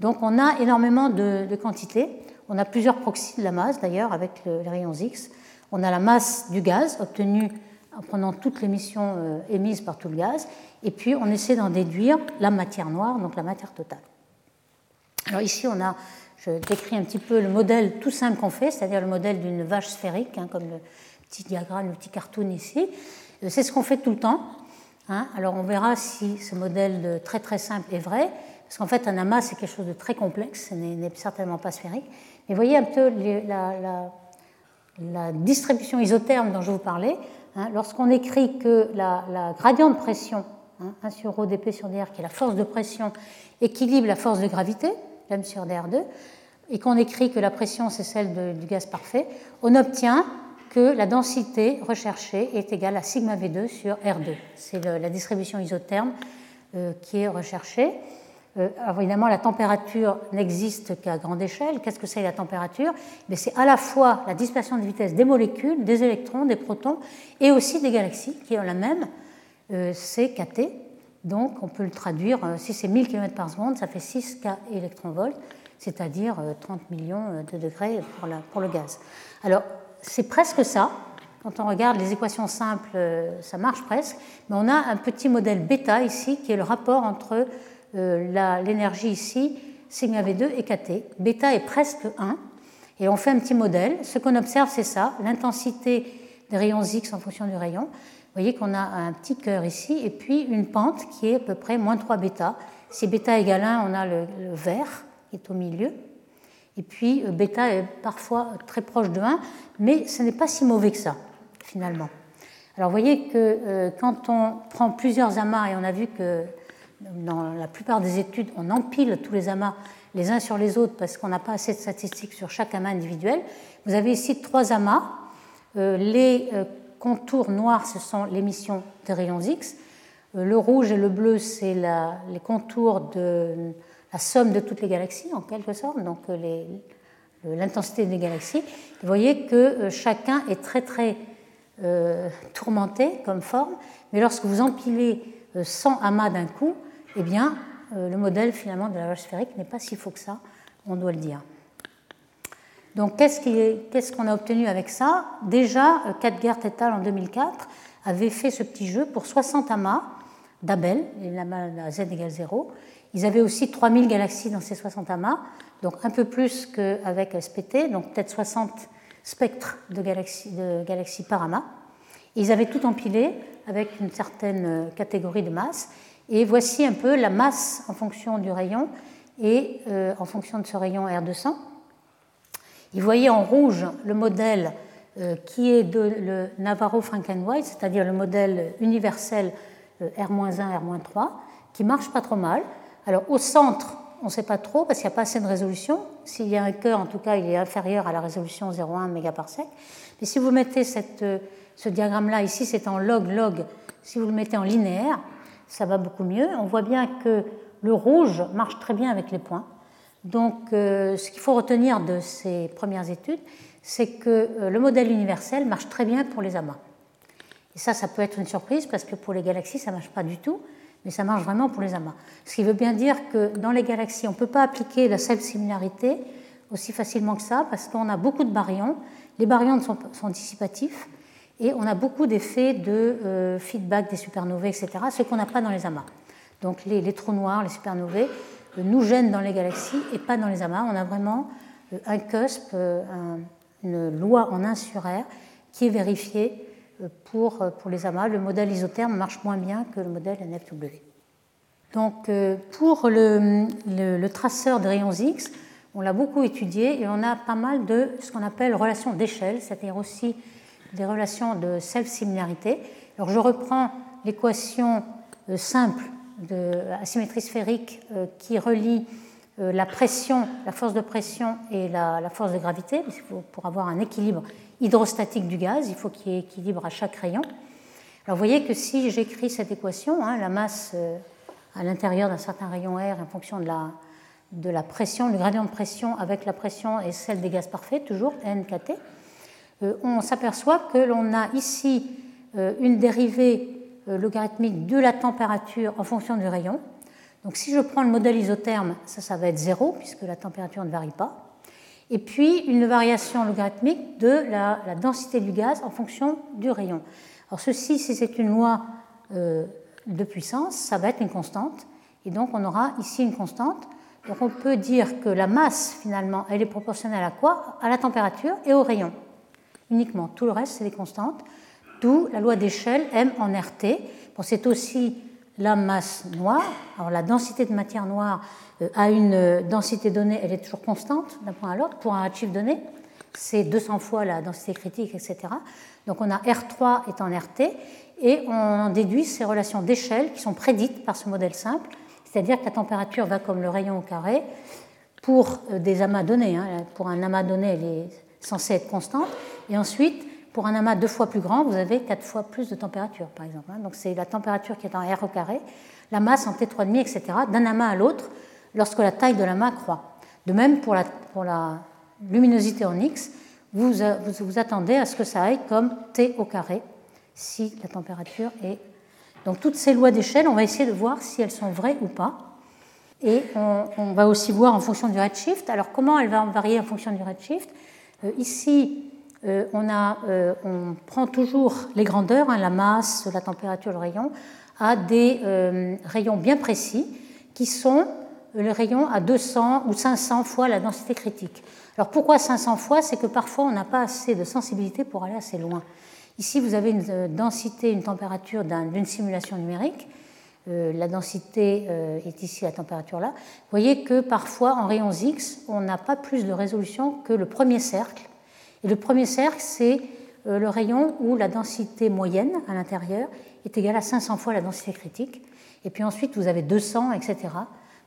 Donc, on a énormément de, quantités. On a plusieurs proxys de la masse, d'ailleurs, avec les rayons X. On a la masse du gaz, obtenue en prenant toutes les émissions euh, émises par tout le gaz, et puis on essaie d'en déduire la matière noire, donc la matière totale. Alors ici, on a, je décris un petit peu le modèle tout simple qu'on fait, c'est-à-dire le modèle d'une vache sphérique, hein, comme le petit diagramme, le petit cartoon ici. Euh, c'est ce qu'on fait tout le temps. Hein. Alors on verra si ce modèle très très simple est vrai, parce qu'en fait un amas c'est quelque chose de très complexe, ce n'est certainement pas sphérique. Mais voyez un peu la, distribution isotherme dont je vous parlais. Hein. Lorsqu'on écrit que la, gradient de pression, 1 sur ρ dp sur dr, qui est la force de pression, équilibre la force de gravité, m sur dr2, et qu'on écrit que la pression c'est celle du gaz parfait, on obtient que la densité recherchée est égale à sigma V2 sur R2. C'est la distribution isotherme euh, qui est recherchée. Euh, évidemment, la température n'existe qu'à grande échelle. Qu'est-ce que c'est la température? C'est à la fois la dispersion de vitesse des molécules, des électrons, des protons, et aussi des galaxies qui ont la même, euh, c'est KT. Donc on peut le traduire, si c'est 1000 km par seconde, ça fait 6 K électronvolts c'est-à-dire 30 euh, millions de degrés pour le gaz. Alors, c'est presque ça. Quand on regarde les équations simples, euh, ça marche presque. Mais on a un petit modèle bêta ici, qui est le rapport entre l'énergie ici, sigma V2 et KT. Bêta est presque 1. Et on fait un petit modèle. Ce qu'on observe, c'est ça, l'intensité des rayons X en fonction du rayon. Vous voyez qu'on a un petit cœur ici, et puis une pente qui est à peu près moins 3 bêta. Si bêta égale 1, on a le vert est au milieu. Et puis euh, bêta est parfois très proche de 1, mais ce n'est pas si mauvais que ça, finalement. Alors vous voyez que euh, quand on prend plusieurs amas, et on a vu que dans la plupart des études, on empile tous les amas les uns sur les autres parce qu'on n'a pas assez de statistiques sur chaque amas individuel. Vous avez ici trois amas. Euh, les contours noirs, ce sont l'émission des rayons X. Le rouge et le bleu, c'est les contours de la somme de toutes les galaxies, en quelque sorte, donc euh, l'intensité des galaxies. Vous voyez que euh, chacun est très très euh, tourmenté comme forme, mais lorsque vous empilez 100 amas d'un coup, eh bien, le modèle finalement de la roche sphérique n'est pas si faux que ça, on doit le dire. Donc qu'est-ce qu'on a obtenu avec ça? Déjà, Katgert et en 2004 avaient fait ce petit jeu pour 60 amas d'Abel, l'amas Z égale 0. Ils avaient aussi 3000 galaxies dans ces 60 amas, donc un peu plus qu'avec SPT, donc peut-être 60 spectres de galaxies, par amas. Ils avaient tout empilé avec une certaine catégorie de masse. Et voici un peu la masse en fonction du rayon et euh, en fonction de ce rayon R200. Vous voyez en rouge le modèle euh, qui est de le Navarro-Frankenwhite, c'est-à-dire le modèle universel euh, R-1, R-3, qui marche pas trop mal. Alors au centre, on ne sait pas trop parce qu'il n'y a pas assez de résolution. S'il y a un cœur, en tout cas, il est inférieur à la résolution 0,1 mégaparsec. Mais si vous mettez cette, ce diagramme-là, ici c'est en log-log, si vous le mettez en linéaire, ça va beaucoup mieux. On voit bien que le rouge marche très bien avec les points. Donc, euh, ce qu'il faut retenir de ces premières études, c'est que euh, le modèle universel marche très bien pour les amas. Et ça, ça peut être une surprise parce que pour les galaxies, ça ne marche pas du tout, mais ça marche vraiment pour les amas. Ce qui veut bien dire que dans les galaxies, on ne peut pas appliquer la self-similarité aussi facilement que ça parce qu'on a beaucoup de baryons. Les baryons sont, dissipatifs et on a beaucoup d'effets de euh, feedback des supernovae, etc., ce qu'on n'a pas dans les amas. Donc les, trous noirs, les supernovae, euh, nous gênent dans les galaxies et pas dans les amas. On a vraiment euh, un cusp, une loi en 1 sur R qui est vérifiée pour, pour les amas. Le modèle isotherme marche moins bien que le modèle NFW. Donc pour le, traceur de rayons X, on l'a beaucoup étudié et on a pas mal de ce qu'on appelle relations d'échelle, c'est-à-dire aussi des relations de self-similarité. Alors je reprends l'équation euh, simple de asymétrie sphérique euh, qui relie euh, la pression, la force de pression et la, force de gravité. Pour avoir un équilibre hydrostatique du gaz, il faut qu'il y ait équilibre à chaque rayon. Alors vous voyez que si j'écris cette équation, hein, la masse à l'intérieur d'un certain rayon R en fonction de la, pression, le gradient de pression avec la pression et celle des gaz parfaits, toujours NKT, euh, on s'aperçoit que l'on a ici euh, une dérivée euh, logarithmique de la température en fonction du rayon. Donc si je prends le modèle isotherme, ça, ça va être zéro puisque la température ne varie pas. Et puis une variation logarithmique de la, densité du gaz en fonction du rayon. Alors ceci, si c'est une loi de puissance, ça va être une constante. Et donc on aura ici une constante. Donc on peut dire que la masse, finalement, elle est proportionnelle à quoi? À la température et au rayon uniquement. Tout le reste, c'est des constantes. D'où la loi d'échelle M en RT. Bon, c'est aussi la masse noire. Alors la densité de matière noire euh, a une euh, densité donnée, elle est toujours constante d'un point à l'autre. Pour un redshift donné, c'est 200 fois la densité critique, etc. Donc on a R3 est en RT et on déduit ces relations d'échelle qui sont prédites par ce modèle simple, c'est-à-dire que la température va comme le rayon au carré pour euh, des amas donnés. Hein. Pour un amas donné, elle est censée être constante. Et ensuite, pour un amas deux fois plus grand, vous avez quatre fois plus de température, par exemple. Hein. Donc c'est la température qui est en R au carré, la masse en T3,5, etc., d'un amas à l'autre, lorsque la taille de l'amas croît. De même, pour la, luminosité en X, vous, vous, vous attendez à ce que ça aille comme T au carré, si la température est... Donc toutes ces lois d'échelle, on va essayer de voir si elles sont vraies ou pas. Et on, va aussi voir en fonction du redshift. Alors comment elles vont varier en fonction du redshift? Euh, Ici, euh, euh, on, prend toujours les grandeurs, hein, la masse, la température, le rayon, à des euh, rayons bien précis qui sont le rayon à 200 ou 500 fois la densité critique. Alors pourquoi 500 fois? C'est que parfois on n'a pas assez de sensibilité pour aller assez loin. Ici, vous avez une densité, une température d'une simulation numérique. la densité est ici, la température là. Vous voyez que parfois, en rayons X, on n'a pas plus de résolution que le premier cercle et le premier cercle, c'est euh, le rayon où la densité moyenne à l'intérieur est égale à 500 fois la densité critique. Et puis ensuite, vous avez 200, etc.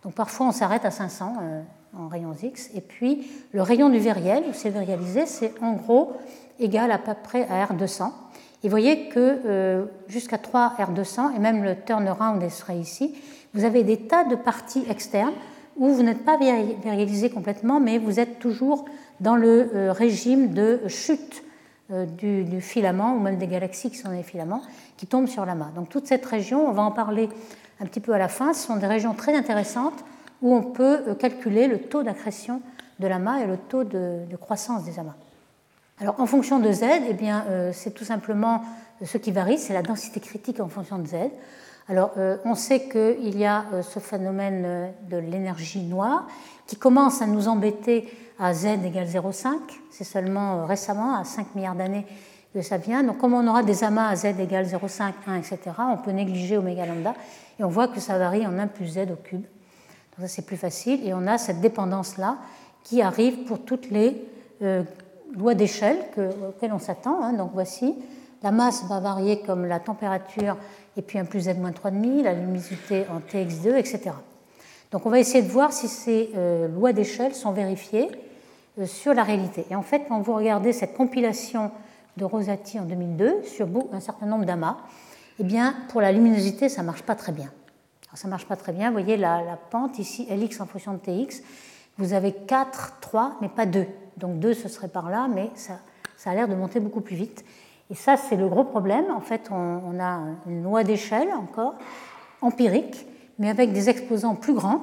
Donc parfois, on s'arrête à 500 euh, en rayons X. Et puis, le rayon du viriel, où c'est virialisé, c'est en gros égal à peu près à R200. Et vous voyez que euh, jusqu'à 3 R200, et même le turnaround serait ici, vous avez des tas de parties externes où vous n'êtes pas virialisé complètement, mais vous êtes toujours dans le euh, régime de chute euh, du, filament, ou même des galaxies qui sont des filaments, qui tombent sur l'amas. Donc toute cette région, on va en parler un petit peu à la fin, ce sont des régions très intéressantes où on peut euh, calculer le taux d'accrétion de l'amas et le taux de, croissance des amas. Alors en fonction de Z, eh bien, c'est tout simplement ce qui varie, c'est la densité critique en fonction de Z. Alors, euh, on sait qu'il y a euh, ce phénomène euh, de l'énergie noire qui commence à nous embêter à z égale 0,5. C'est seulement récemment, à 5 milliards d'années, que ça vient. Donc, comme on aura des amas à z égale 0,5, 1, etc., on peut négliger oméga lambda et on voit que ça varie en 1 plus z au cube. Donc, ça, c'est plus facile. Et on a cette dépendance-là qui arrive pour toutes les lois d'échelle auxquelles on s'attend. Hein. Donc, voici. La masse va varier comme la température et puis un plus z moins 3,5, la luminosité en tx2, etc. Donc on va essayer de voir si ces euh, lois d'échelle sont vérifiées euh, sur la réalité. Et en fait, quand vous regardez cette compilation de Rosati en 2002 sur un certain nombre d'amas, eh bien, pour la luminosité, ça ne marche pas très bien. Alors, ça ne marche pas très bien. Vous voyez la, pente ici, Lx en fonction de Tx. Vous avez 4, 3, mais pas 2. Donc 2, ce serait par là, mais ça, ça a l'air de monter beaucoup plus vite. Et ça, c'est le gros problème. En fait, on, a une loi d'échelle encore, empirique, mais avec des exposants plus grands.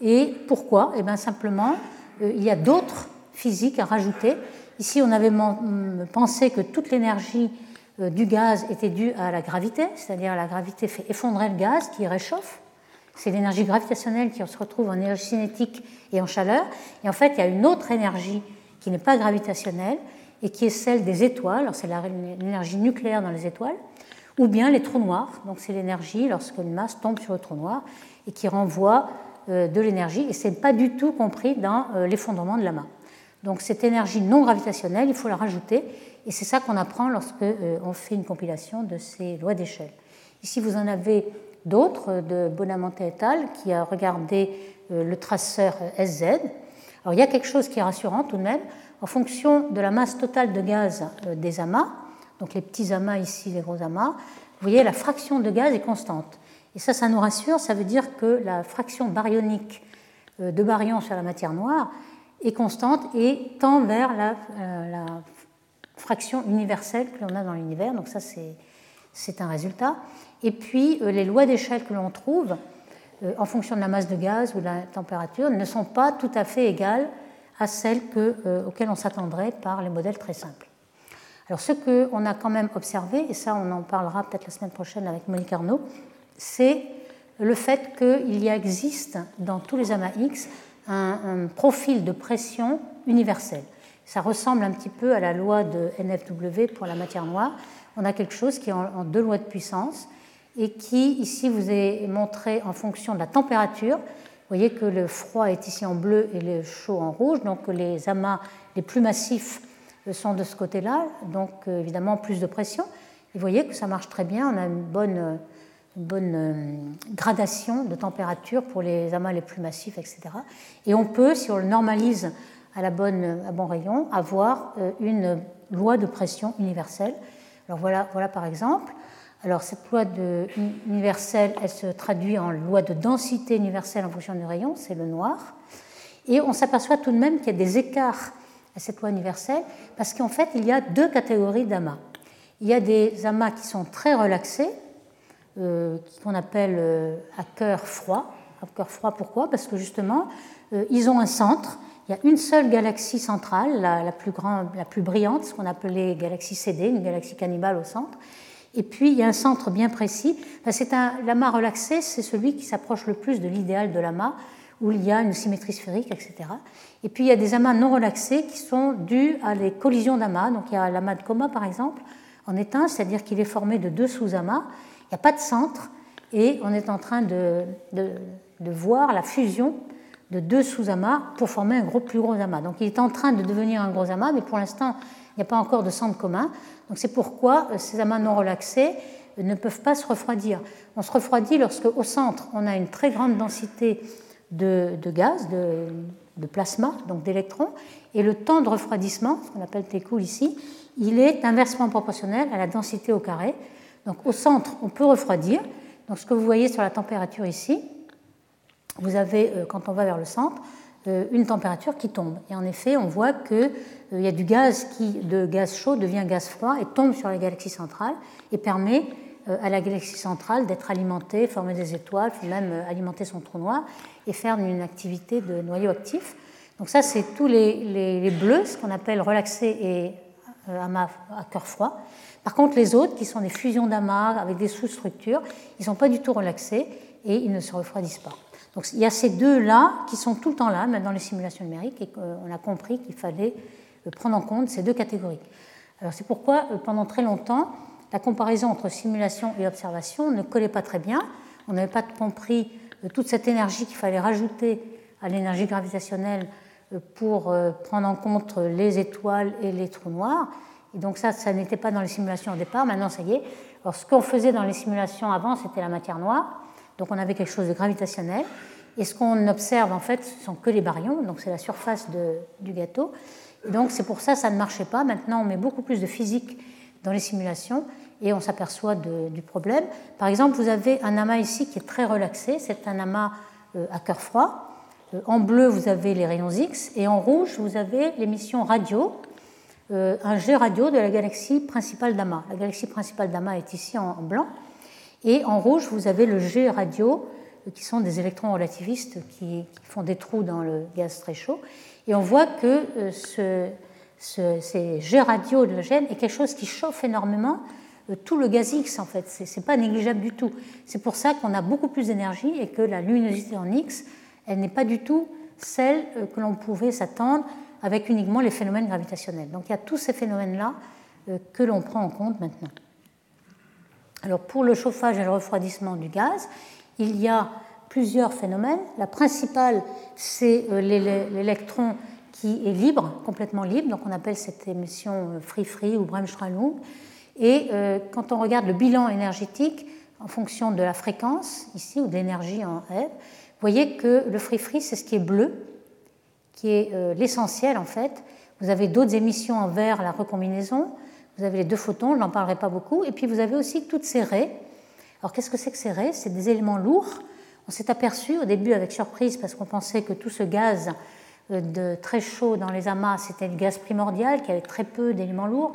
Et pourquoi? Eh bien, simplement, euh, il y a d'autres physiques à rajouter. Ici, on avait pensé que toute l'énergie euh, du gaz était due à la gravité, c'est-à-dire la gravité fait effondrer le gaz qui réchauffe. C'est l'énergie gravitationnelle qui se retrouve en énergie cinétique et en chaleur. Et en fait, il y a une autre énergie qui n'est pas gravitationnelle, et qui est celle des étoiles, c'est l'énergie nucléaire dans les étoiles, ou bien les trous noirs, donc c'est l'énergie lorsque une masse tombe sur le trou noir et qui renvoie euh, de l'énergie, et ce n'est pas du tout compris dans euh, l'effondrement de l'amas. Donc cette énergie non gravitationnelle, il faut la rajouter, et c'est ça qu'on apprend lorsque euh, on fait une compilation de ces lois d'échelle. Ici, vous en avez d'autres de Bonamante et al. qui a regardé le traceur SZ. Alors il y a quelque chose qui est rassurant tout de même en fonction de la masse totale de gaz euh, des amas, donc les petits amas ici, les gros amas, vous voyez, la fraction de gaz est constante. Et ça, ça nous rassure, ça veut dire que la fraction baryonique euh, de baryons sur la matière noire est constante et tend vers la, euh, fraction universelle que l'on a dans l'univers. Donc ça, c'est un résultat. Et puis, les lois d'échelle que l'on trouve, en fonction de la masse de gaz ou de la température, ne sont pas tout à fait égales à celles euh, auxquelles on s'attendrait par les modèles très simples. Alors ce qu'on a quand même observé, et ça on en parlera peut-être la semaine prochaine avec Monique Arnaud, c'est le fait qu'il y existe dans tous les amas X un, profil de pression universel. Ça ressemble un petit peu à la loi de NFW pour la matière noire. On a quelque chose qui est en deux lois de puissance et qui, ici, vous est montré en fonction de la température vous voyez que le froid est ici en bleu et le chaud en rouge, donc les amas les plus massifs sont de ce côté-là, donc euh, évidemment plus de pression. Et vous voyez que ça marche très bien, on a une bonne, euh, gradation de température pour les amas les plus massifs, etc. Et on peut, si on le normalise à, la bonne, bon rayon, avoir euh, une loi de pression universelle. Alors voilà, voilà par exemple alors cette loi universelle, elle se traduit en loi de densité universelle en fonction du rayon, c'est le noir. Et on s'aperçoit tout de même qu'il y a des écarts à cette loi universelle, parce qu'en fait, il y a deux catégories d'amas. Il y a des amas qui sont très relaxés, euh, qu'on appelle euh, à cœur froid. À cœur froid, pourquoi? Parce que justement, euh, ils ont un centre. Il y a une seule galaxie centrale, la, plus, la plus brillante, ce qu'on appelait galaxie CD, une galaxie cannibale au centre. Et puis, il y a un centre bien précis. C'est un l'amas relaxé, c'est celui qui s'approche le plus de l'idéal de l'amas, où il y a une symétrie sphérique, etc. Et puis, il y a des amas non relaxés qui sont dus à des collisions d'amas. Donc, il y a l'amas de coma, par exemple, en éteint, c'est-à-dire qu'il est formé de deux sous-amas. Il n'y a pas de centre, et on est en train de, de, de voir la fusion de deux sous-amas pour former un gros, plus gros amas. Donc, il est en train de devenir un gros amas, mais pour l'instant, il n'y a pas encore de centre commun. C'est pourquoi euh, ces amas non relaxés euh, ne peuvent pas se refroidir. On se refroidit lorsque au centre on a une très grande densité de, gaz, de, plasma, donc d'électrons, et le temps de refroidissement, ce qu'on appelle T cool ici, il est inversement proportionnel à la densité au carré. Donc au centre, on peut refroidir. Donc ce que vous voyez sur la température ici, vous avez, euh, quand on va vers le centre, une température qui tombe. Et en effet, on voit qu'il euh, y a du gaz qui, de gaz chaud, devient gaz froid et tombe sur la galaxie centrale et permet euh, à la galaxie centrale d'être alimentée, former des étoiles, même euh, alimenter son trou noir et faire une activité de noyau actif. Donc ça, c'est tous les, bleus, ce qu'on appelle relaxés et euh, amas à cœur froid. Par contre, les autres, qui sont des fusions d'amas avec des sous-structures, ils ne sont pas du tout relaxés et ils ne se refroidissent pas. Donc il y a ces deux-là qui sont tout le temps là, même dans les simulations numériques, et on a compris qu'il fallait euh, prendre en compte ces deux catégories. Alors c'est pourquoi, euh, pendant très longtemps, la comparaison entre simulation et observation ne collait pas très bien. On n'avait pas compris euh, toute cette énergie qu'il fallait rajouter à l'énergie gravitationnelle pour prendre en compte les étoiles et les trous noirs. Et donc ça, ça n'était pas dans les simulations au départ. Maintenant, ça y est. Alors ce qu'on faisait dans les simulations avant, c'était la matière noire. Donc on avait quelque chose de gravitationnel. Et ce qu'on observe, en fait, ce sont que les baryons, donc c'est la surface du gâteau. donc c'est pour ça que ça ne marchait pas. Maintenant, on met beaucoup plus de physique dans les simulations et on s'aperçoit du problème. Par exemple, vous avez un amas ici qui est très relaxé, c'est un amas euh, à cœur froid. Euh, en bleu, vous avez les rayons X et en rouge, vous avez l'émission radio, euh, un jet radio de la galaxie principale d'Ama. La galaxie principale d'Ama est ici en blanc. Et en rouge, vous avez le jet radio, euh, qui sont des électrons relativistes qui, font des trous dans le gaz très chaud. Et on voit que euh, ce, ce, jets radio de gène est quelque chose qui chauffe énormément euh, tout le gaz X, en fait. Ce n'est pas négligeable du tout. C'est pour ça qu'on a beaucoup plus d'énergie et que la luminosité en X, elle n'est pas du tout celle que l'on pouvait s'attendre avec uniquement les phénomènes gravitationnels. Donc il y a tous ces phénomènes-là que l'on prend en compte maintenant. Alors pour le chauffage et le refroidissement du gaz, il y a plusieurs phénomènes. La principale, c'est euh, l'électron qui est libre, complètement libre, donc on appelle cette émission free-free euh, ou Bremsstrahlung. Et euh, quand on regarde le bilan énergétique en fonction de la fréquence, ici, ou de l'énergie en F, vous voyez que le free-free, c'est ce qui est bleu, qui est l'essentiel en fait. Vous avez d'autres émissions en vert, la recombinaison, vous avez les deux photons, je n'en parlerai pas beaucoup. Et puis vous avez aussi toutes ces raies. Alors qu'est-ce que c'est que ces raies? C'est des éléments lourds. On s'est aperçu au début avec surprise parce qu'on pensait que tout ce gaz euh, de très chaud dans les amas, c'était le gaz primordial, qu'il y avait très peu d'éléments lourds.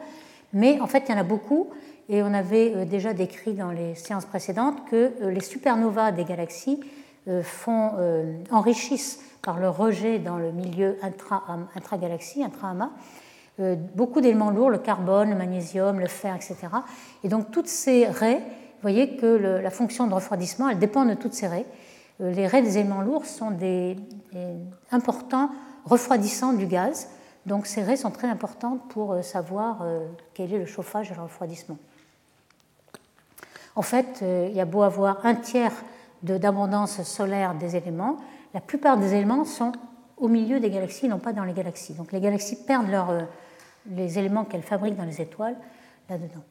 Mais en fait, il y en a beaucoup. Et on avait euh, déjà décrit dans les séances précédentes que euh, les supernovas des galaxies font, enrichissent par le rejet dans le milieu intra-galaxie, intra-amas, beaucoup d'éléments lourds, le carbone, le magnésium, le fer, etc. Et donc toutes ces raies, vous voyez que la fonction de refroidissement, elle dépend de toutes ces raies. Euh, les raies des éléments lourds sont des, importants refroidissants du gaz. Donc ces raies sont très importantes pour euh, savoir quel est le chauffage et le refroidissement. En fait, il y a beau avoir un tiers d'abondance solaire des éléments, la plupart des éléments sont au milieu des galaxies, non pas dans les galaxies. Donc les galaxies perdent leur, les éléments qu'elles fabriquent dans les étoiles là-dedans.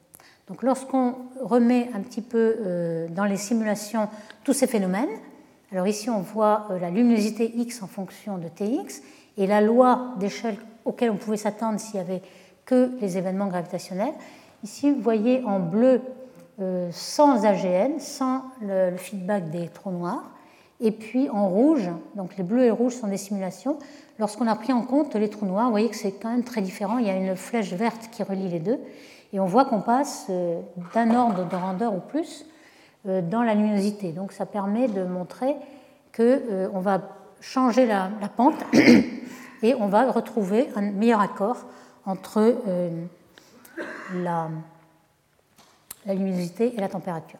Donc lorsqu'on remet un petit peu euh, dans les simulations tous ces phénomènes, alors ici on voit euh, la luminosité X en fonction de Tx et la loi d'échelle auquel on pouvait s'attendre s'il n'y avait que les événements gravitationnels. Ici vous voyez en bleu euh, sans AGN, sans le feedback des trous noirs. Et puis en rouge, donc les bleus et les rouges sont des simulations. Lorsqu'on a pris en compte les trous noirs, vous voyez que c'est quand même très différent. Il y a une flèche verte qui relie les deux. Et on voit qu'on passe euh, d'un ordre de grandeur ou plus euh, dans la luminosité. Donc ça permet de montrer qu'on euh, va changer la, pente et on va retrouver un meilleur accord entre la luminosité et la température.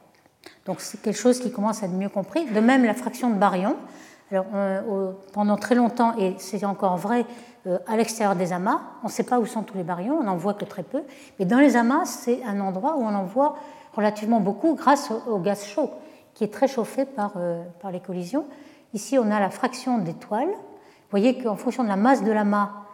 Donc c'est quelque chose qui commence à être mieux compris. De même, la fraction de baryon. Alors, pendant très longtemps, et c'est encore vrai euh, à l'extérieur des amas, on ne sait pas où sont tous les baryons, on n'en voit que très peu. Mais dans les amas, c'est un endroit où on en voit relativement beaucoup grâce au, gaz chaud, qui est très chauffé par, euh, par les collisions. Ici, on a la fraction d'étoiles. Vous voyez qu'en fonction de la masse de l'amas,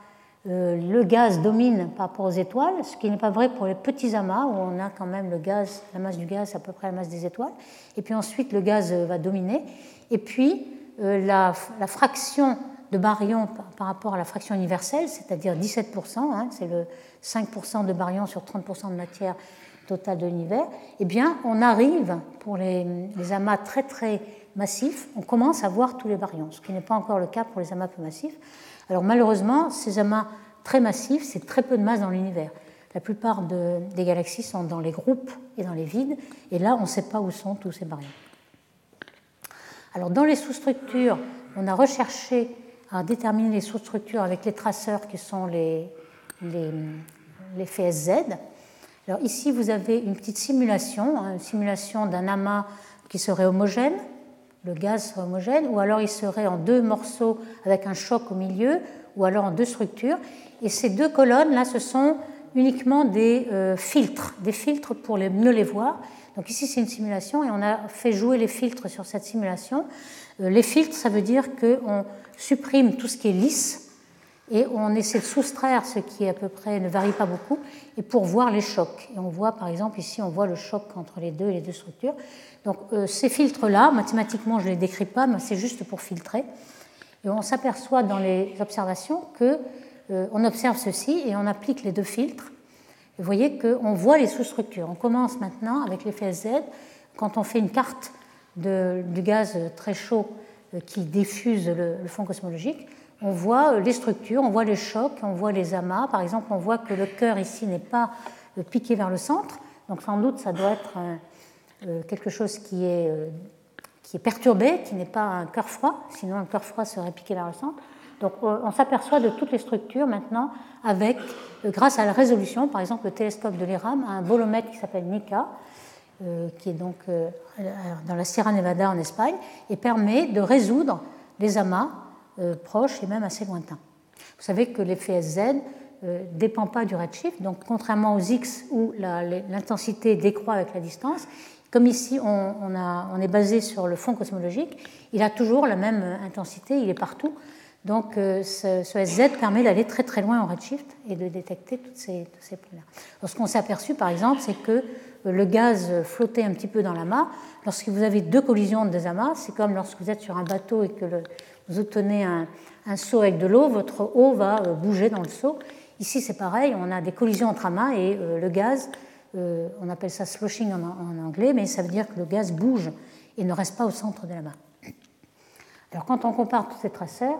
le gaz domine par rapport aux étoiles, ce qui n'est pas vrai pour les petits amas où on a quand même le gaz, la masse du gaz à peu près la masse des étoiles. Et puis ensuite le gaz euh, va dominer. Et puis euh, la, fraction de baryons par, rapport à la fraction universelle, c'est-à-dire 17%, hein, c'est le 5% de baryons sur 30% de matière totale de l'univers, eh bien on arrive pour les, les, amas très très massifs, on commence à voir tous les baryons, ce qui n'est pas encore le cas pour les amas peu massifs. Alors malheureusement, ces amas très massifs, c'est très peu de masse dans l'univers. La plupart des galaxies sont dans les groupes et dans les vides, et là, on ne sait pas où sont tous ces baryons. Alors dans les sous-structures, on a recherché à déterminer les sous-structures avec les traceurs qui sont les, les, les FSZ. Alors ici, vous avez une petite simulation, hein, une simulation d'un amas qui serait homogène, le gaz homogène, ou alors il serait en deux morceaux avec un choc au milieu, ou alors en deux structures. Et ces deux colonnes-là, ce sont uniquement des euh, filtres, des filtres pour les, mieux les voir. Donc ici, c'est une simulation et on a fait jouer les filtres sur cette simulation. Euh, les filtres, ça veut dire qu'on supprime tout ce qui est lisse et on essaie de soustraire ce qui à peu près ne varie pas beaucoup et pour voir les chocs. Et on voit par exemple ici, on voit le choc entre les deux les deux structures. Donc euh, ces filtres-là, mathématiquement, je ne les décris pas, mais c'est juste pour filtrer. Et on s'aperçoit dans les observations que euh, on observe ceci et on applique les deux filtres. vous voyez qu'on voit les sous-structures. On commence maintenant avec l'effet Z. Quand on fait une carte du gaz très chaud euh, qui diffuse le, fond cosmologique, on voit euh, les structures, on voit les chocs, on voit les amas. Par exemple, on voit que le cœur ici n'est pas piqué vers le centre. Donc sans doute, ça doit être quelque chose qui est, qui est perturbé, qui n'est pas un cœur froid. Sinon, un cœur froid serait piqué vers le centre. Donc on s'aperçoit de toutes les structures maintenant avec, euh, grâce à la résolution, par exemple le télescope de l'IRAM a un bolomètre qui s'appelle NICA, euh, qui est donc euh, dans la Sierra Nevada en Espagne, et permet de résoudre les amas proches et même assez lointains. Vous savez que l'effet SZ ne dépend pas du redshift, donc contrairement aux X où l'intensité décroît avec la distance, comme ici on, on, est basé sur le fond cosmologique, il a toujours la même intensité, il est partout. Donc euh, ce, SZ permet d'aller très très loin en redshift et de détecter toutes ces, tous ces points-là. Ce qu'on s'est aperçu par exemple, c'est que euh, le gaz flottait un petit peu dans l'amas. Lorsque vous avez deux collisions de amas, c'est comme lorsque vous êtes sur un bateau et que vous obtenez un, seau avec de l'eau, votre eau va euh, bouger dans le seau. Ici c'est pareil, on a des collisions entre amas et le gaz, on appelle ça sloshing en, anglais, mais ça veut dire que le gaz bouge et ne reste pas au centre de l'amas. Alors quand on compare tous ces traceurs,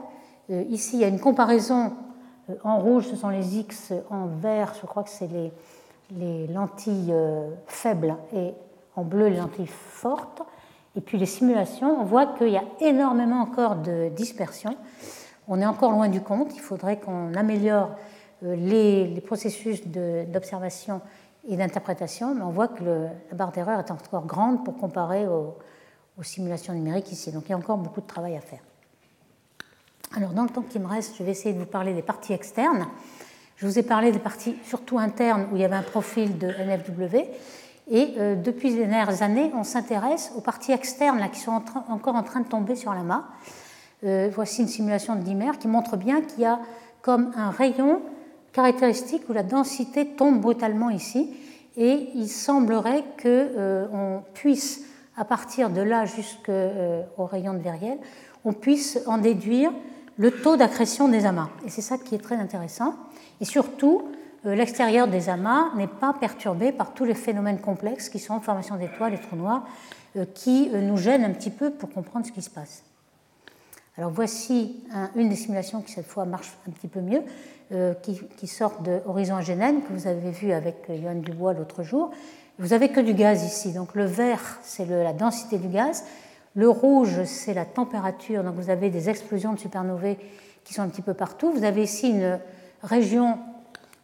euh, ici, il y a une comparaison. Euh, en rouge, ce sont les X, en vert, je crois que c'est les, les, lentilles euh, faibles, et en bleu, les lentilles fortes. Et puis les simulations, on voit qu'il y a énormément encore de dispersion. On est encore loin du compte. Il faudrait qu'on améliore les, processus d'observation et d'interprétation, mais on voit que la barre d'erreur est encore grande pour comparer aux simulations numériques ici. Donc il y a encore beaucoup de travail à faire. Alors, dans le temps qui me reste, je vais essayer de vous parler des parties externes. Je vous ai parlé des parties surtout internes où il y avait un profil de NFW. Et euh, depuis les dernières années, on s'intéresse aux parties externes là, qui sont encore en train de tomber sur la mât. Euh, voici une simulation de dimère qui montre bien qu'il y a comme un rayon caractéristique où la densité tombe brutalement ici. Et il semblerait qu'on euh, puisse, à partir de là jusqu'au rayon de Verriel, on puisse en déduire le taux d'accrétion des amas. Et c'est ça qui est très intéressant. Et surtout, euh, l'extérieur des amas n'est pas perturbé par tous les phénomènes complexes qui sont formation d'étoiles et trous noirs, euh, qui euh, nous gênent un petit peu pour comprendre ce qui se passe. Alors voici une des simulations qui cette fois marche un petit peu mieux, qui, sort de Horizon Agénène, que vous avez vu avec Johan Dubois l'autre jour. Vous n'avez que du gaz ici, donc le vert c'est la densité du gaz, le rouge, c'est la température. Donc vous avez des explosions de supernovae qui sont un petit peu partout. Vous avez ici une région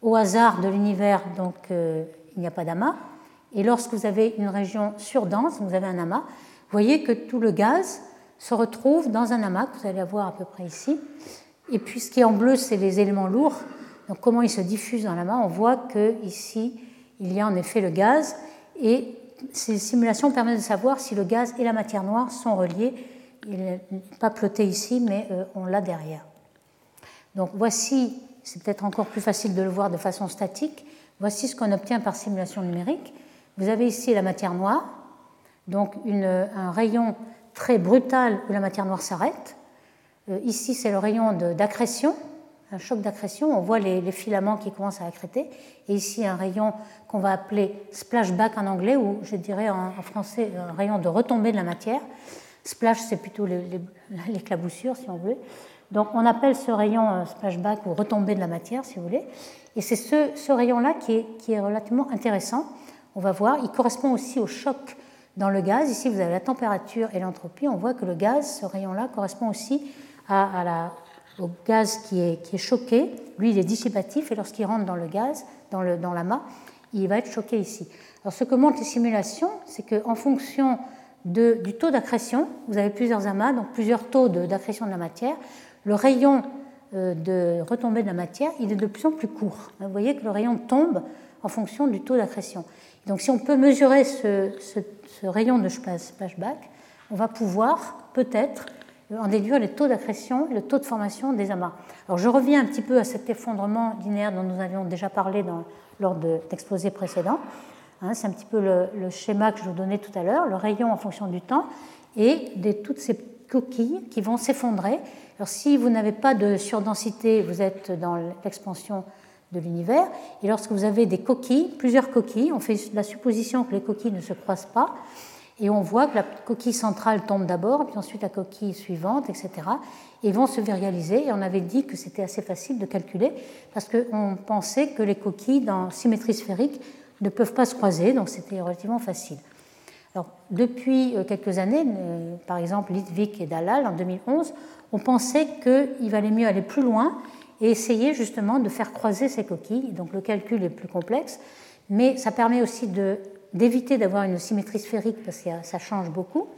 au hasard de l'univers, donc euh, il n'y a pas d'amas. Et lorsque vous avez une région surdense, vous avez un amas, vous voyez que tout le gaz se retrouve dans un amas que vous allez avoir à peu près ici. Et puis ce qui est en bleu, c'est les éléments lourds. Donc comment ils se diffusent dans l'amas On voit que ici, il y a en effet le gaz et ces simulations permettent de savoir si le gaz et la matière noire sont reliés. Il n'est pas ploté ici, mais euh, on l'a derrière. Donc voici, c'est peut-être encore plus facile de le voir de façon statique, voici ce qu'on obtient par simulation numérique. Vous avez ici la matière noire, donc un rayon très brutal où la matière noire s'arrête. Euh, ici, c'est le rayon d'accrétion, un choc d'accrétion, on voit les, filaments qui commencent à accréter. Et ici, un rayon qu'on va appeler splashback en anglais, ou je dirais en, français un rayon de retombée de la matière. Splash, c'est plutôt l'éclaboussure, si on veut. Donc on appelle ce rayon euh, splashback ou retombée de la matière, si vous voulez. Et c'est ce, rayon-là qui est, qui est relativement intéressant. On va voir, il correspond aussi au choc dans le gaz. Ici, vous avez la température et l'entropie. On voit que le gaz, ce rayon-là, correspond aussi à, à au gaz qui est, qui est choqué. Lui, il est dissipatif et lorsqu'il rentre dans le gaz, dans, le, dans l'amas, il va être choqué ici. Alors, ce que montrent les simulations, c'est qu'en fonction de, du taux d'accrétion, vous avez plusieurs amas, donc plusieurs taux d'accrétion de, la matière, le rayon euh, de retombée de la matière, il est de plus en plus court. Vous voyez que le rayon tombe en fonction du taux d'accrétion. Donc, si on peut mesurer ce, rayon de splashback, on va pouvoir peut-être en déduire les taux d'accrétion le taux de formation des amas. Alors je reviens un petit peu à cet effondrement linéaire dont nous avions déjà parlé lors de l'exposé précédent. Hein, c'est un petit peu le, schéma que je vous donnais tout à l'heure, le rayon en fonction du temps et de toutes ces coquilles qui vont s'effondrer. Alors si vous n'avez pas de surdensité, vous êtes dans l'expansion de l'univers. Et lorsque vous avez des coquilles, plusieurs coquilles, on fait la supposition que les coquilles ne se croisent pas, et on voit que la coquille centrale tombe d'abord, puis ensuite la coquille suivante, etc. Et vont se virialiser. Et on avait dit que c'était assez facile de calculer, parce qu'on pensait que les coquilles dans symétrie sphérique ne peuvent pas se croiser, donc c'était relativement facile. Alors, depuis euh, quelques années, euh, par exemple Litvik et Dalal en 2011, on pensait qu'il valait mieux aller plus loin et essayer justement de faire croiser ces coquilles. Donc le calcul est plus complexe, mais ça permet aussi d'éviter d'avoir une symétrie sphérique parce que ça change beaucoup.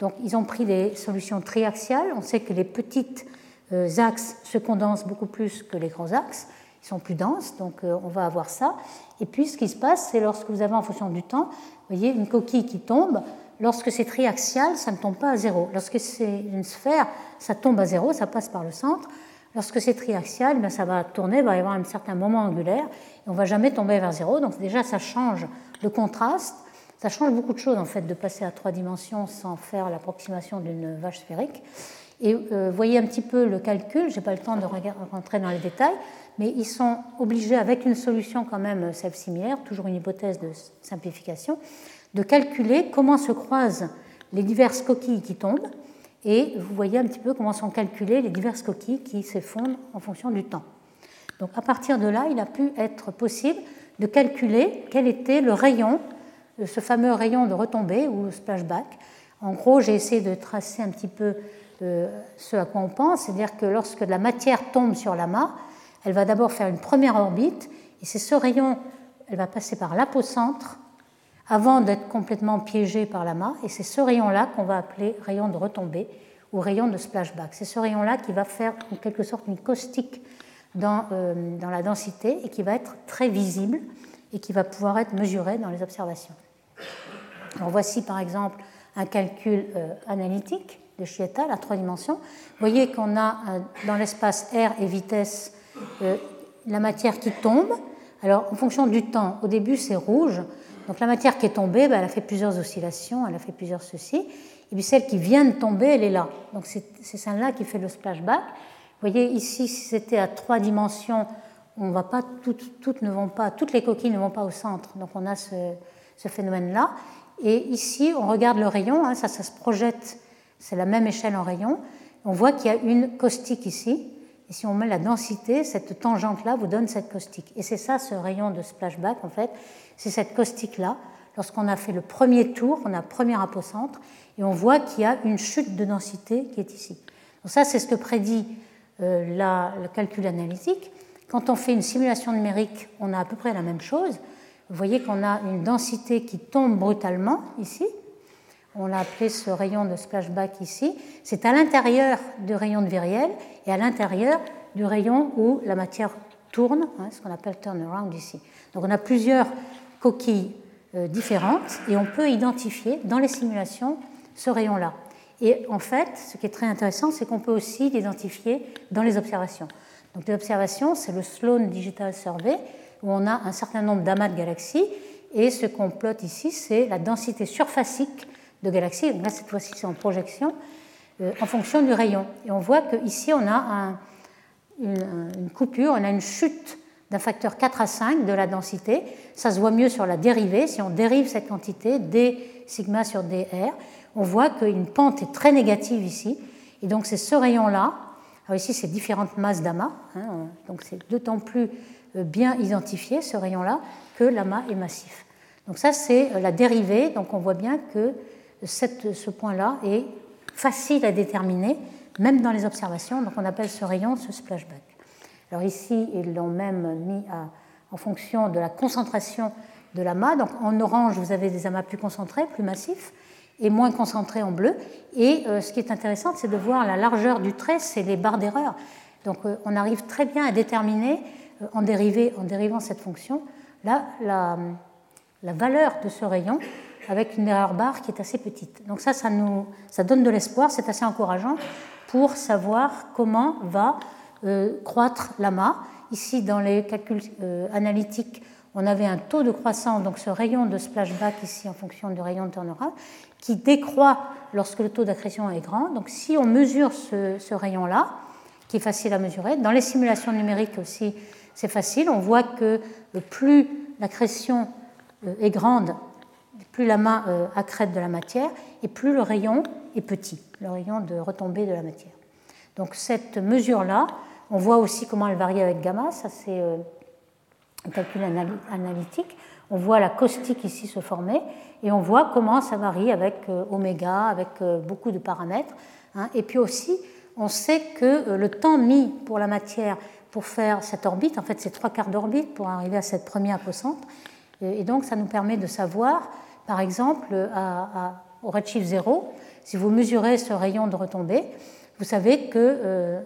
Donc ils ont pris des solutions triaxiales. On sait que les petites euh, axes se condensent beaucoup plus que les grands axes. Ils sont plus denses, donc euh, on va avoir ça. Et puis ce qui se passe, c'est lorsque vous avez en fonction du temps, vous voyez une coquille qui tombe. Lorsque c'est triaxial, ça ne tombe pas à zéro. Lorsque c'est une sphère, ça tombe à zéro, ça passe par le centre. Lorsque c'est triaxial, ben, ça va tourner, il va y avoir un certain moment angulaire, et on ne va jamais tomber vers zéro. Donc déjà, ça change le contraste. Ça change beaucoup de choses en fait de passer à trois dimensions sans faire l'approximation d'une vache sphérique. Et euh, voyez un petit peu le calcul, je n'ai pas le temps de rentrer dans les détails, mais ils sont obligés, avec une solution quand même self-similaire, toujours une hypothèse de simplification, de calculer comment se croisent les diverses coquilles qui tombent et vous voyez un petit peu comment sont calculées les diverses coquilles qui s'effondrent en fonction du temps. Donc à partir de là, il a pu être possible de calculer quel était le rayon, ce fameux rayon de retombée ou splashback. En gros, j'ai essayé de tracer un petit peu euh, ce à quoi on pense, c'est-à-dire que lorsque la matière tombe sur l'amas, elle va d'abord faire une première orbite, et c'est ce rayon, elle va passer par l'apocentre avant d'être complètement piégé par la main. Et c'est ce rayon-là qu'on va appeler rayon de retombée ou rayon de splashback. C'est ce rayon-là qui va faire en quelque sorte une caustique dans, euh, la densité et qui va être très visible et qui va pouvoir être mesuré dans les observations. Voici par exemple un calcul euh, analytique de Chieta à trois dimensions. Vous voyez qu'on a euh, dans l'espace R et vitesse la matière qui tombe. Alors en fonction du temps, au début c'est rouge, donc la matière qui est tombée, ben, elle a fait plusieurs oscillations, elle a fait plusieurs ceci. Et puis celle qui vient de tomber, elle est là. Donc c'est celle-là qui fait le splashback. Vous voyez ici, si c'était à trois dimensions, on va pas toutes, toutes, ne vont pas, toutes les coquilles ne vont pas au centre. Donc on a ce, ce phénomène-là. Et ici, on regarde le rayon, hein, ça, ça se projette, c'est la même échelle en rayon. On voit qu'il y a une caustique ici. Et si on met la densité, cette tangente-là vous donne cette caustique. Et c'est ça, ce rayon de splashback, en fait c'est cette caustique-là. Lorsqu'on a fait le premier tour, on a premier apocentre, et on voit qu'il y a une chute de densité qui est ici. Donc ça, c'est ce que prédit euh, le calcul analytique. Quand on fait une simulation numérique, on a à peu près la même chose. Vous voyez qu'on a une densité qui tombe brutalement ici. On l'a appelé ce rayon de splashback ici. C'est à l'intérieur du rayon de viriel et à l'intérieur du rayon où la matière tourne, hein, ce qu'on appelle turnaround ici. Donc on a plusieurs coquilles euh, différentes et on peut identifier dans les simulations ce rayon-là. Et en fait, ce qui est très intéressant, c'est qu'on peut aussi l'identifier dans les observations. Donc les observations, c'est le Sloan Digital Survey, où on a un certain nombre d'amas de galaxies, et ce qu'on plotte ici, c'est la densité surfacique de galaxies. Donc là, cette fois-ci, c'est en projection, euh, en fonction du rayon. Et on voit qu'ici, on a une, une, coupure, on a une chute d'un facteur 4 à 5 de la densité. Ça se voit mieux sur la dérivée. Si on dérive cette quantité, d sigma sur dr, on voit qu'une pente est très négative ici. Et donc c'est ce rayon-là. Alors ici, c'est différentes masses d'amas. Hein, donc c'est d'autant plus euh, bien identifié, ce rayon-là, que l'amas est massif. Donc ça, c'est euh, la dérivée. Donc on voit bien que ce point-là est facile à déterminer même dans les observations. Donc on appelle ce rayon ce splashback. Alors ici, ils l'ont même mis en fonction de la concentration de l'amas. Donc en orange, vous avez des amas plus concentrés, plus massifs, et moins concentrés en bleu. Et euh, ce qui est intéressant, c'est de voir la largeur du trait, c'est les barres d'erreur. Donc euh, on arrive très bien à déterminer, euh, en, dérivant cette fonction, la, la, la, valeur de ce rayon avec une erreur barre qui est assez petite. Donc ça, ça, nous, ça donne de l'espoir, c'est assez encourageant pour savoir comment va croître l'amas. Ici, dans les calculs analytiques, on avait un taux de croissance, donc ce rayon de splashback ici en fonction du rayon de turnaround, qui décroît lorsque le taux d'accrétion est grand. Donc si on mesure ce, rayon-là, qui est facile à mesurer, dans les simulations numériques aussi c'est facile, on voit que plus l'accrétion euh, est grande, plus la main euh, accrète de la matière, et plus le rayon est petit, le rayon de retombée de la matière. Donc cette mesure-là, on voit aussi comment elle varie avec gamma, ça c'est euh, un calcul analytique. On voit la caustique ici se former et on voit comment ça varie avec euh, oméga, avec euh, beaucoup de paramètres. Hein. Et puis aussi, on sait que le temps mis pour la matière pour faire cette orbite, en fait c'est trois quarts d'orbite pour arriver à cette première apocentre, et donc ça nous permet de savoir, par exemple, au redshift 0, si vous mesurez ce rayon de retombée, vous savez que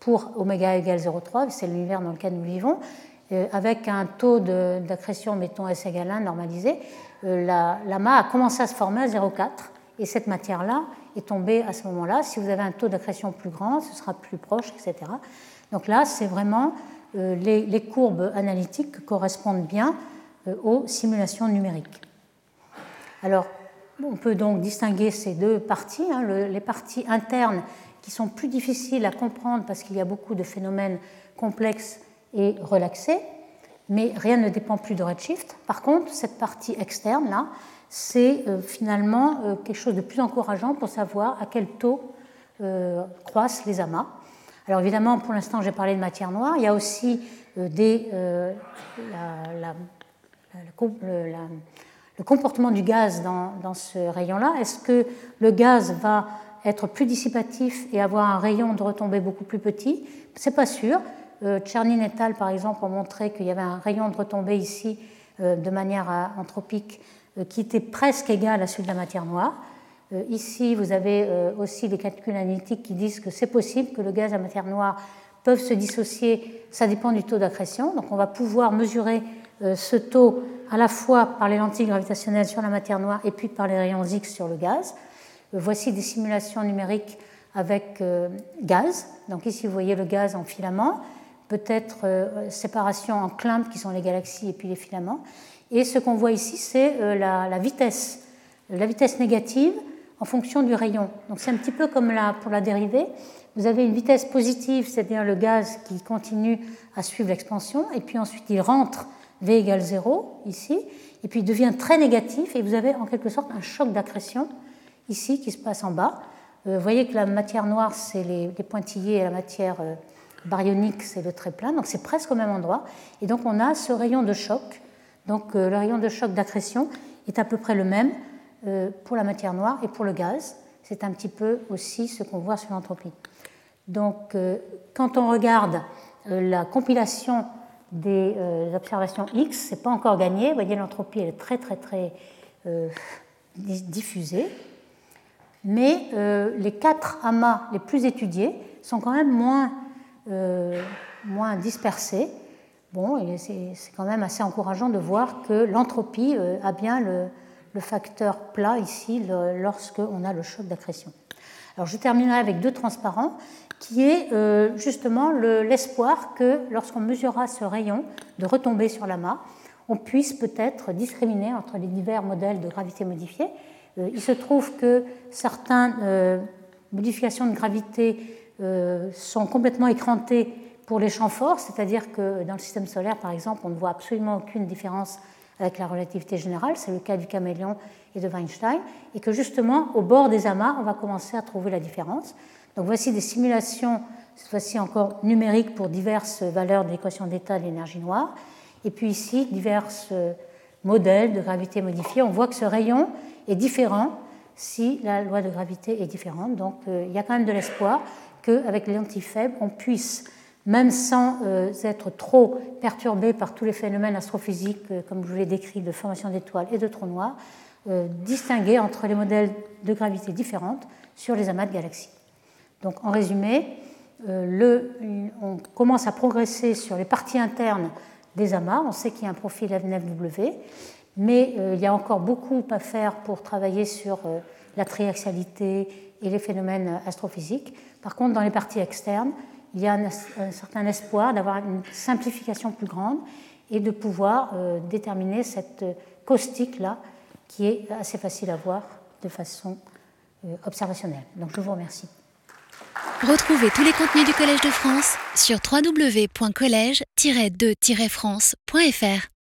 pour oméga égale 0,3, c'est l'univers dans lequel nous vivons, euh, avec un taux d'accrétion, mettons S égale 1 normalisé, euh, la, a commencé à se former à 0,4 et cette matière-là est tombée à ce moment-là. Si vous avez un taux d'accrétion plus grand, ce sera plus proche, etc. Donc là, c'est vraiment euh, les, courbes analytiques correspondent bien aux simulations numériques. Alors, on peut donc distinguer ces deux parties, hein, les parties internes qui sont plus difficiles à comprendre parce qu'il y a beaucoup de phénomènes complexes et relaxé, mais rien ne dépend plus de Redshift. Par contre, cette partie externe, là, c'est euh, finalement euh, quelque chose de plus encourageant pour savoir à quel taux euh, croissent les amas. Alors évidemment, pour l'instant, j'ai parlé de matière noire. Il y a aussi des, le comportement du gaz dans ce rayon-là. Est-ce que le gaz va être plus dissipatif et avoir un rayon de retombée beaucoup plus petit C'est pas sûr. Tchernin et al., par exemple, ont montré qu'il y avait un rayon de retombée ici euh, de manière anthropique euh, qui était presque égal à celui de la matière noire. Euh, ici, vous avez aussi des calculs analytiques qui disent que c'est possible que le gaz et la matière noire peuvent se dissocier, ça dépend du taux d'accrétion. Donc on va pouvoir mesurer ce taux à la fois par les lentilles gravitationnelles sur la matière noire et puis par les rayons X sur le gaz. Voici des simulations numériques avec gaz. Donc ici, vous voyez le gaz en filament peut-être euh, séparation en clumps qui sont les galaxies et puis les filaments. Et ce qu'on voit ici, c'est euh, la, vitesse, la vitesse négative en fonction du rayon. Donc c'est un petit peu comme pour la dérivée. Vous avez une vitesse positive, c'est-à-dire le gaz qui continue à suivre l'expansion, et puis ensuite il rentre V égale 0 ici, et puis il devient très négatif, et vous avez en quelque sorte un choc d'accrétion ici qui se passe en bas. Euh, vous voyez que la matière noire, c'est les, pointillés et la matière baryonique, c'est le très plein, donc c'est presque au même endroit. Et donc on a ce rayon de choc. Donc euh, le rayon de choc d'accrétion est à peu près le même euh, pour la matière noire et pour le gaz. C'est un petit peu aussi ce qu'on voit sur l'entropie. Donc euh, quand on regarde la compilation des observations X, c'est pas encore gagné. Vous voyez, l'entropie est très très très diffusée. Mais les quatre amas les plus étudiés sont quand même moins euh, moins dispersé. Bon, c'est quand même assez encourageant de voir que l'entropie euh, a bien le, facteur plat ici lorsqu'on a le choc d'accrétion. Alors je terminerai avec deux transparents, qui est euh, justement l'espoir que lorsqu'on mesurera ce rayon de retomber sur l'amas, on puisse peut-être discriminer entre les divers modèles de gravité modifiée. Il se trouve que certaines modifications de gravité euh, sont complètement écrantés pour les champs forts, c'est-à-dire que dans le système solaire, par exemple, on ne voit absolument aucune différence avec la relativité générale, c'est le cas du caméléon et de Weinstein, et que justement, au bord des amas, on va commencer à trouver la différence. Donc voici des simulations, cette fois-ci encore numériques pour diverses valeurs de l'équation d'état de l'énergie noire, et puis ici, divers euh, modèles de gravité modifiée. On voit que ce rayon est différent si la loi de gravité est différente. Donc euh, il y a quand même de l'espoir qu'avec les lentilles faibles, on puisse, même sans euh, être trop perturbé par tous les phénomènes astrophysiques, euh, comme je vous l'ai décrit, de formation d'étoiles et de trous noirs, distinguer entre les modèles de gravité différentes sur les amas de galaxies. Donc en résumé, on commence à progresser sur les parties internes des amas. On sait qu'il y a un profil F9W, mais il y a encore beaucoup à faire pour travailler sur la triaxialité et les phénomènes astrophysiques. Par contre, dans les parties externes, il y a un, certain espoir d'avoir une simplification plus grande et de pouvoir euh, déterminer cette caustique-là qui est assez facile à voir de façon euh, observationnelle. Donc je vous remercie. Retrouvez tous les contenus du Collège de France sur www.colège-2-france.fr.